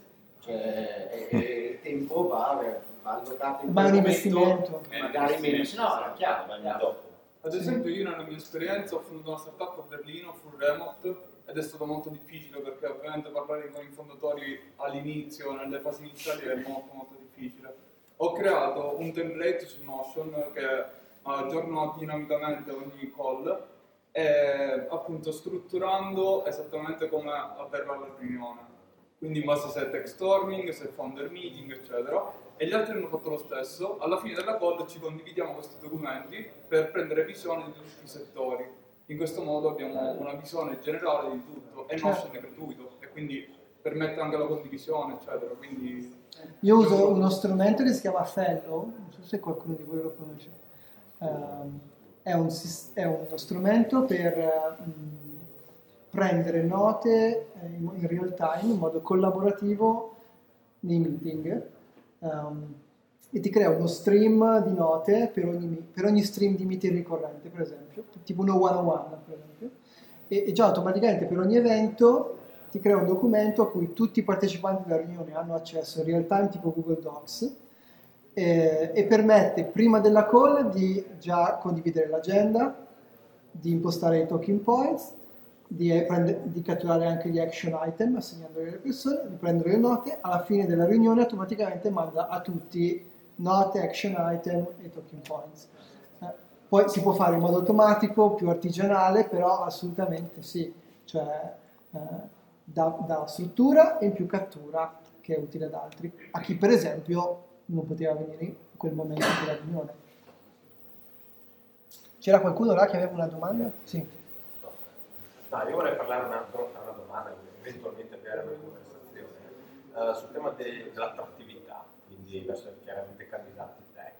Cioè, e- e il tempo va, va allocato in Ma è un quel investimento. momento, magari meno, se no è chiaro. Ad esempio io nella mia esperienza ho fondato una startup a Berlino, full remote, ed è stato molto difficile perché ovviamente parlare con i fondatori all'inizio, nelle fasi iniziali, è molto molto difficile. Ho creato un template su Notion che aggiorno dinamicamente ogni call e appunto strutturando esattamente come avverrà la riunione. Quindi in base se è text storming, se è founder meeting, eccetera. E gli altri hanno fatto lo stesso. Alla fine della call ci condividiamo questi documenti per prendere visione di tutti i settori. In questo modo abbiamo una visione generale di tutto e Notion è gratuito e quindi permette anche la condivisione, eccetera. Quindi Io uso uno strumento che si chiama Fellow, non so se qualcuno di voi lo conosce. Ehm, è, un è uno strumento per mh, prendere note eh, in, in real time, in modo collaborativo nei meeting ehm, e ti crea uno stream di note per ogni, per ogni stream di meeting ricorrente, per esempio, tipo uno one-on-one, per esempio, e, e già automaticamente per ogni evento ti crea un documento a cui tutti i partecipanti della riunione hanno accesso in real time, tipo Google Docs, eh, e permette prima della call di già condividere l'agenda, di impostare i talking points, di, eh, prende- di catturare anche gli action item assegnandoli alle persone, di prendere le note, alla fine della riunione automaticamente manda a tutti note, action item e talking points. Eh, poi si può fare in modo automatico, più artigianale, però assolutamente sì, cioè eh, dà, dà struttura e in più cattura che è utile ad altri, a chi per esempio non poteva venire in quel momento della riunione. C'era qualcuno là che aveva una domanda? Sì. No, io vorrei parlare un attimo, una domanda, eventualmente avviare una conversazione eh, sul tema de- dell'attrattività, quindi verso chiaramente candidati tech,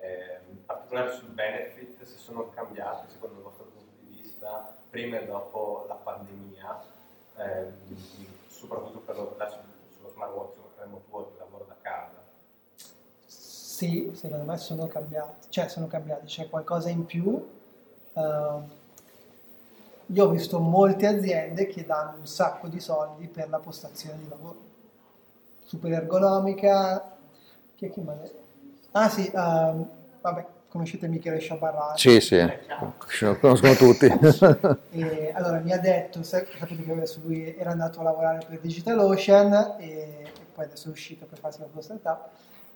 eh, in particolare sul benefit, se sono cambiati secondo il vostro punto di vista prima e dopo la pandemia, ehm, soprattutto per lo, adesso sullo smart working, remote work, il lavoro da casa. Sì, secondo me sono cambiati, cioè sono cambiati, c'è qualcosa in più. Eh, io ho visto molte aziende che danno un sacco di soldi per la postazione di lavoro. Super ergonomica. Chi è che detto? Ah sì, ehm, vabbè, conoscete Michele Sciabarrati. Sì, sì, lo conoscono tutti. <laughs> E allora mi ha detto, sa- sapete che adesso lui era andato a lavorare per DigitalOcean e, e poi adesso è uscito per farsi la sua startup,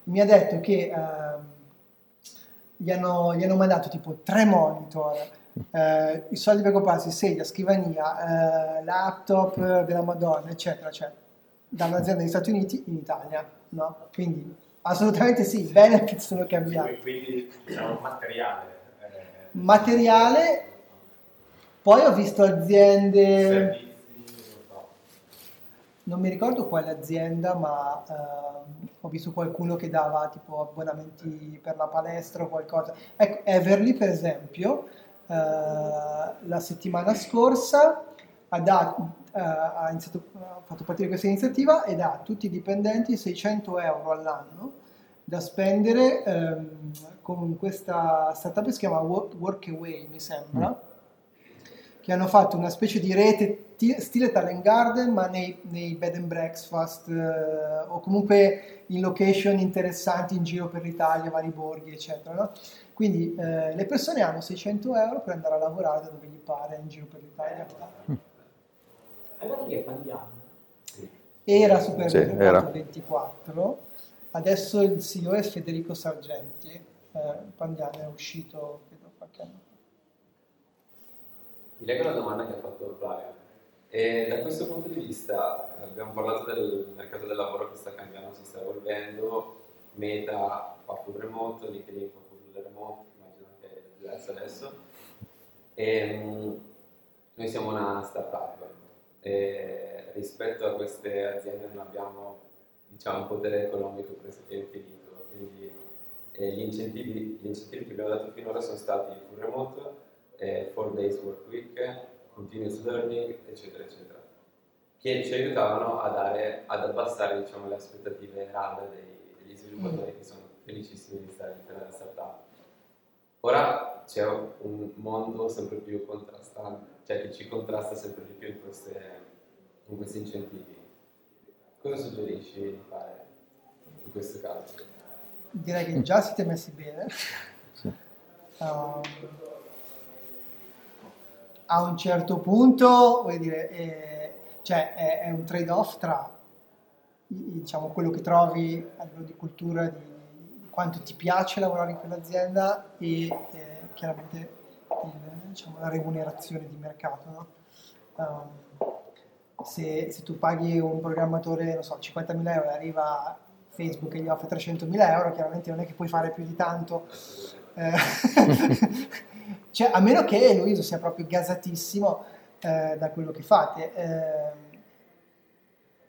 mi ha detto che ehm, gli, hanno, gli hanno mandato tipo tre monitor, eh, i soldi per comprarsi sedia, scrivania, eh, laptop della Madonna, eccetera, cioè da un'azienda degli Stati Uniti in Italia, no? Quindi assolutamente sì, i benefit sono cambiati. Quindi diciamo materiale. eh, Materiale, poi ho visto aziende... servizi, non so. Non mi ricordo quale azienda, ma ehm, ho visto qualcuno che dava tipo abbonamenti per la palestra o qualcosa. Ecco, Everly per esempio, eh, la settimana scorsa ha, dato- eh, ha iniziato- ha fatto partire questa iniziativa e dà a tutti i dipendenti 600 euro all'anno da spendere ehm, con questa startup che si chiama Work- Workaway, mi sembra che hanno fatto una specie di rete ti- stile Talent Garden, ma nei, nei bed and breakfast eh, o comunque in location interessanti in giro per l'Italia, vari borghi, eccetera. no? Quindi eh, le persone hanno 600 euro per andare a lavorare da dove gli pare in giro per l'Italia. Allora lì è Pagliano. Era super Sì, era. 24, adesso il CEO è Federico Sargenti, eh, Pandiano è uscito credo qualche anno fa. Mi lega una domanda che ha fatto Flavio. E da questo punto di vista abbiamo parlato del mercato del lavoro che sta cambiando, si sta evolvendo, Meta fa full remote, LinkedIn fa full remote, immagino che è diverso adesso. E, mh, noi siamo una startup e rispetto a queste aziende non abbiamo diciamo, un potere economico pressoché infinito, quindi eh, gli, incentivi, gli, incentivi, che abbiamo dato finora sono stati full remote, eh, 4 days work week, continuous learning, eccetera, eccetera, che ci aiutavano a dare, ad abbassare diciamo, le aspettative RAD dei, degli sviluppatori che sono felicissimi di stare all'interno della startup. Ora c'è un mondo sempre più contrastante, cioè che ci contrasta sempre di più in, queste, in questi incentivi. Cosa suggerisci di fare in questo caso? Direi che già siete messi bene. Um, a un certo punto, vuol dire, è, cioè è, è un trade-off tra diciamo, quello che trovi a livello di cultura, di, quanto ti piace lavorare in quell'azienda e eh, chiaramente diciamo, la remunerazione di mercato. No? Um, se, se, tu paghi un programmatore, non so, 50.000 euro e arriva Facebook e gli offre 300.000 euro, chiaramente non è che puoi fare più di tanto. Eh, <laughs> cioè, a meno che Luiso sia proprio gasatissimo eh, da quello che fate. Eh,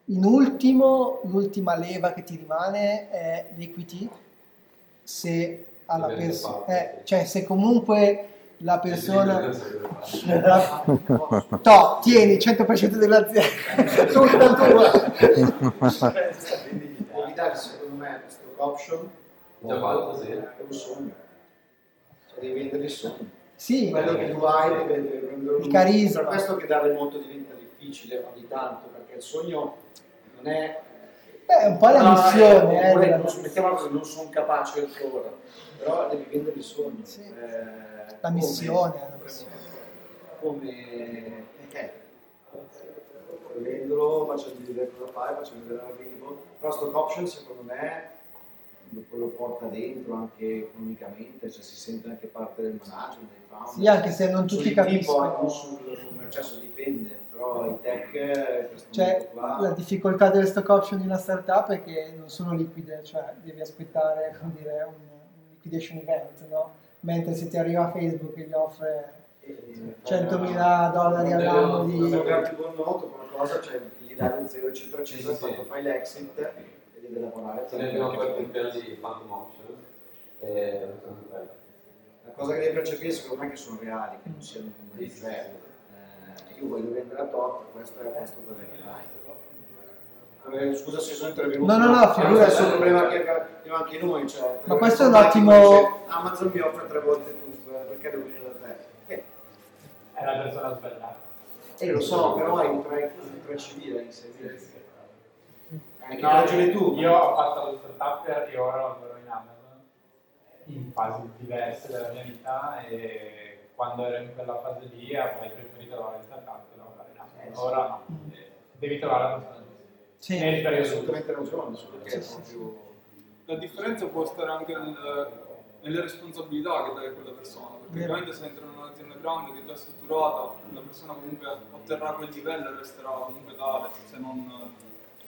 in ultimo, l'ultima leva che ti rimane è l'equity, se alla persona, eh, cioè se comunque la persona to, <laughs> tieni 100% dell'azienda. <laughs> Tutta tua. Evitare secondo me stock option. È un sogno. Cioè devi vendere il sogno. Sì, quello che tu hai deve, deve prendere il carisma. Per questo che dare molto diventa difficile ogni tanto perché il sogno non è è un po' la no, missione eh, eh, non, non, mettiamola così, non sono capace ancora però devi vendere il sogno. Sì. eh, la missione, come, la missione. come? Eh, vendolo faccio vedere cosa fai faccio vedere l'arrivo però stock option secondo me lo porta dentro anche economicamente cioè si sente anche parte del management dei founder. Sì anche se non tutti capiscono. sul, sul mercato dipende però i tech cioè qua... la difficoltà delle stock option di una startup è che non sono liquide cioè devi aspettare come dire, un, un liquidation event no? Mentre se ti arriva Facebook e gli offre 100.000 dollari all'anno di per darti buon noto qualcosa cioè gli dai un 0 eccetera eccetera quando fai l'exit e deve lavorare. Se ne abbiamo fatto un piano di phantom option e... la cosa che devi percepire secondo me è che sono reali che non siano numeri cioè io voglio vendere a tot, questo è questo dove eh, Scusa se sono intervenuto. No, no, no, figura. È un problema che abbiamo anche noi. Cioè, Ma questo è un ottimo. Amazon mi offre tre volte tu, perché devo venire da te? Eh. È la persona sbagliata. Eh, lo so, però hai un tre, tre civile in servizio. Hai no, ragione tu. Io ho fatto lo startup e ora lavoro in Amazon in fasi diverse della mia vita e quando ero in quella fase lì avrei preferito lavorare in startup che lavorare in Amazon. Eh, Ora no, devi trovare la persona giusta. Sì, hai assolutamente ragione, perché sì, proprio... La differenza può stare anche nel, nelle responsabilità che dai quella persona, perché ovviamente se entra in un'azienda grande che è già strutturata, la persona comunque otterrà quel livello e resterà comunque tale, se non...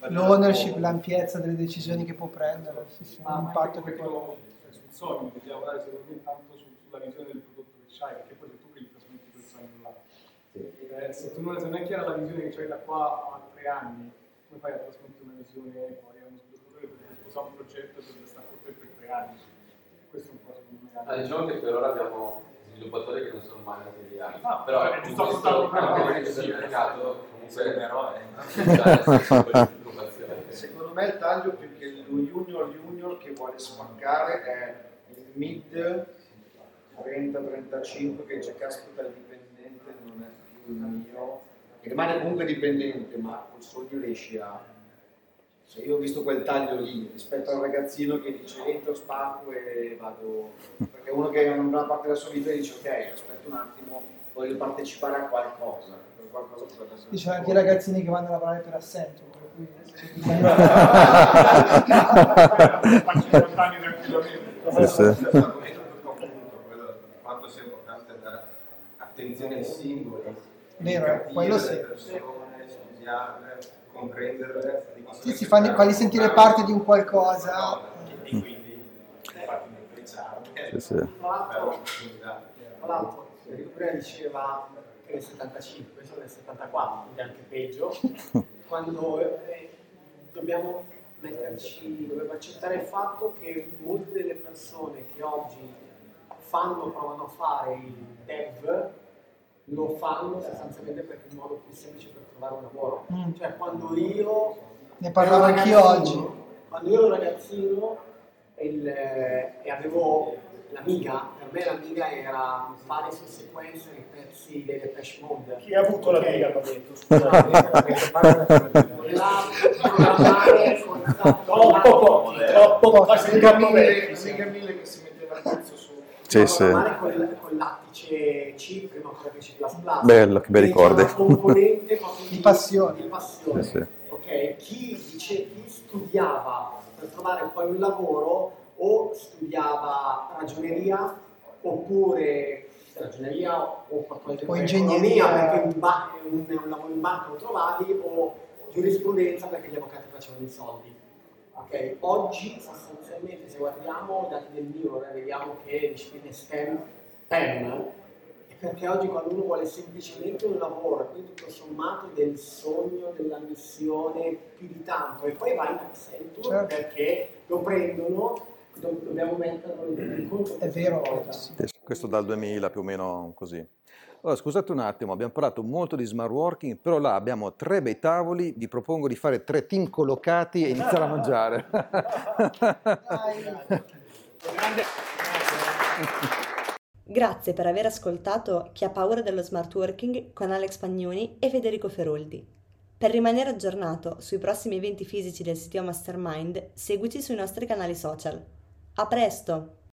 L'ownership, l'ampiezza delle decisioni che può prendere, sì, sì, l'impatto che può... Sul sogno, devi lavorare secondo me tanto sulla visione del prodotto c'hai, perché poi sei tu che gli trasmetti quel sogno là. Sì. Eh, se tu non hai chiara la visione che c'hai da qua a tre anni, come fai a trasmettere una visione poi a uno sviluppatore che deve sposare un progetto che deve stare con te per tre anni? Questo è un po' secondo me. Ah, diciamo che per ora abbiamo sviluppatori che non sono mai nati di anni. Ah, però è giusto il problema che sul mercato comunque però è Secondo me il taglio più che lo junior junior che vuole spaccare è il mid 30-35 che dice caspita il dipendente non è più il mio, rimane comunque dipendente ma col sogno riesci a... Se io ho visto quel taglio lì rispetto al ragazzino che dice entro, spacco e vado... perché uno che è una buona parte della sua vita dice ok aspetta un attimo, voglio partecipare a qualcosa, per qualcosa Dice anche i ragazzini che vanno a lavorare per assento, Sì, sì. quanto sia importante dare attenzione ai singoli, Vero, eh, quello le sì. persone, studiarle, comprenderle, Sì, si fanno, farli sentire parte di un qualcosa. e quindi farli. Sì, sì. Tra l'altro, tra l'altro, Enrico prima diceva che nel 75, io sono nel 74, quindi anche peggio, <laughs> quando eh, dobbiamo metterci, dobbiamo accettare il fatto che molte delle persone che oggi fanno, provano a fare il dev, lo fanno sostanzialmente perché è il modo più semplice per trovare un lavoro. Mm. Cioè quando io Ne parlavo anch'io oggi. Quando io ero ragazzino il- eh, e avevo l'Amiga, per me l'Amiga era fare su sequenza i pezzi delle Depeche Mode. Chi ha avuto <laughs> la Ok. Amiga, hanno detto, scusate. Troppo pochi, troppo quasi Amiga troppo mille, che si metteva il pezzo su. Sì, sì. Con, con lattice C, prima ancora che C++. Bello, che bei ricordi. componente proprio <laughs> Di passione. Di passione. Sì, sì. Ok, chi, dice, chi studiava per trovare poi un lavoro o studiava ragioneria oppure ragioneria o qualcosa O di ingegneria. perché un, ba- un, un lavoro in banca lo trovavi o giurisprudenza perché gli avvocati facevano i soldi. Ok, Oggi sostanzialmente se guardiamo i dati del Mirror e vediamo che discipline STEM, PEM, è perché oggi quando uno vuole semplicemente un lavoro, quindi tutto sommato del sogno, della missione, più di tanto, e poi va in Accenture Certo. perché lo prendono, do- dobbiamo metterlo in conto. È vero. Sì, Questo dal 2000 più o meno così. Allora, scusate un attimo, abbiamo parlato molto di smart working, però là abbiamo tre bei tavoli, vi propongo di fare tre team collocati e iniziare a mangiare. <laughs> <laughs> Grazie per aver ascoltato Chi ha paura dello smart working con Alex Pagnoni e Federico Feroldi. Per rimanere aggiornato sui prossimi eventi fisici del CTO Mastermind, seguici sui nostri canali social. A presto!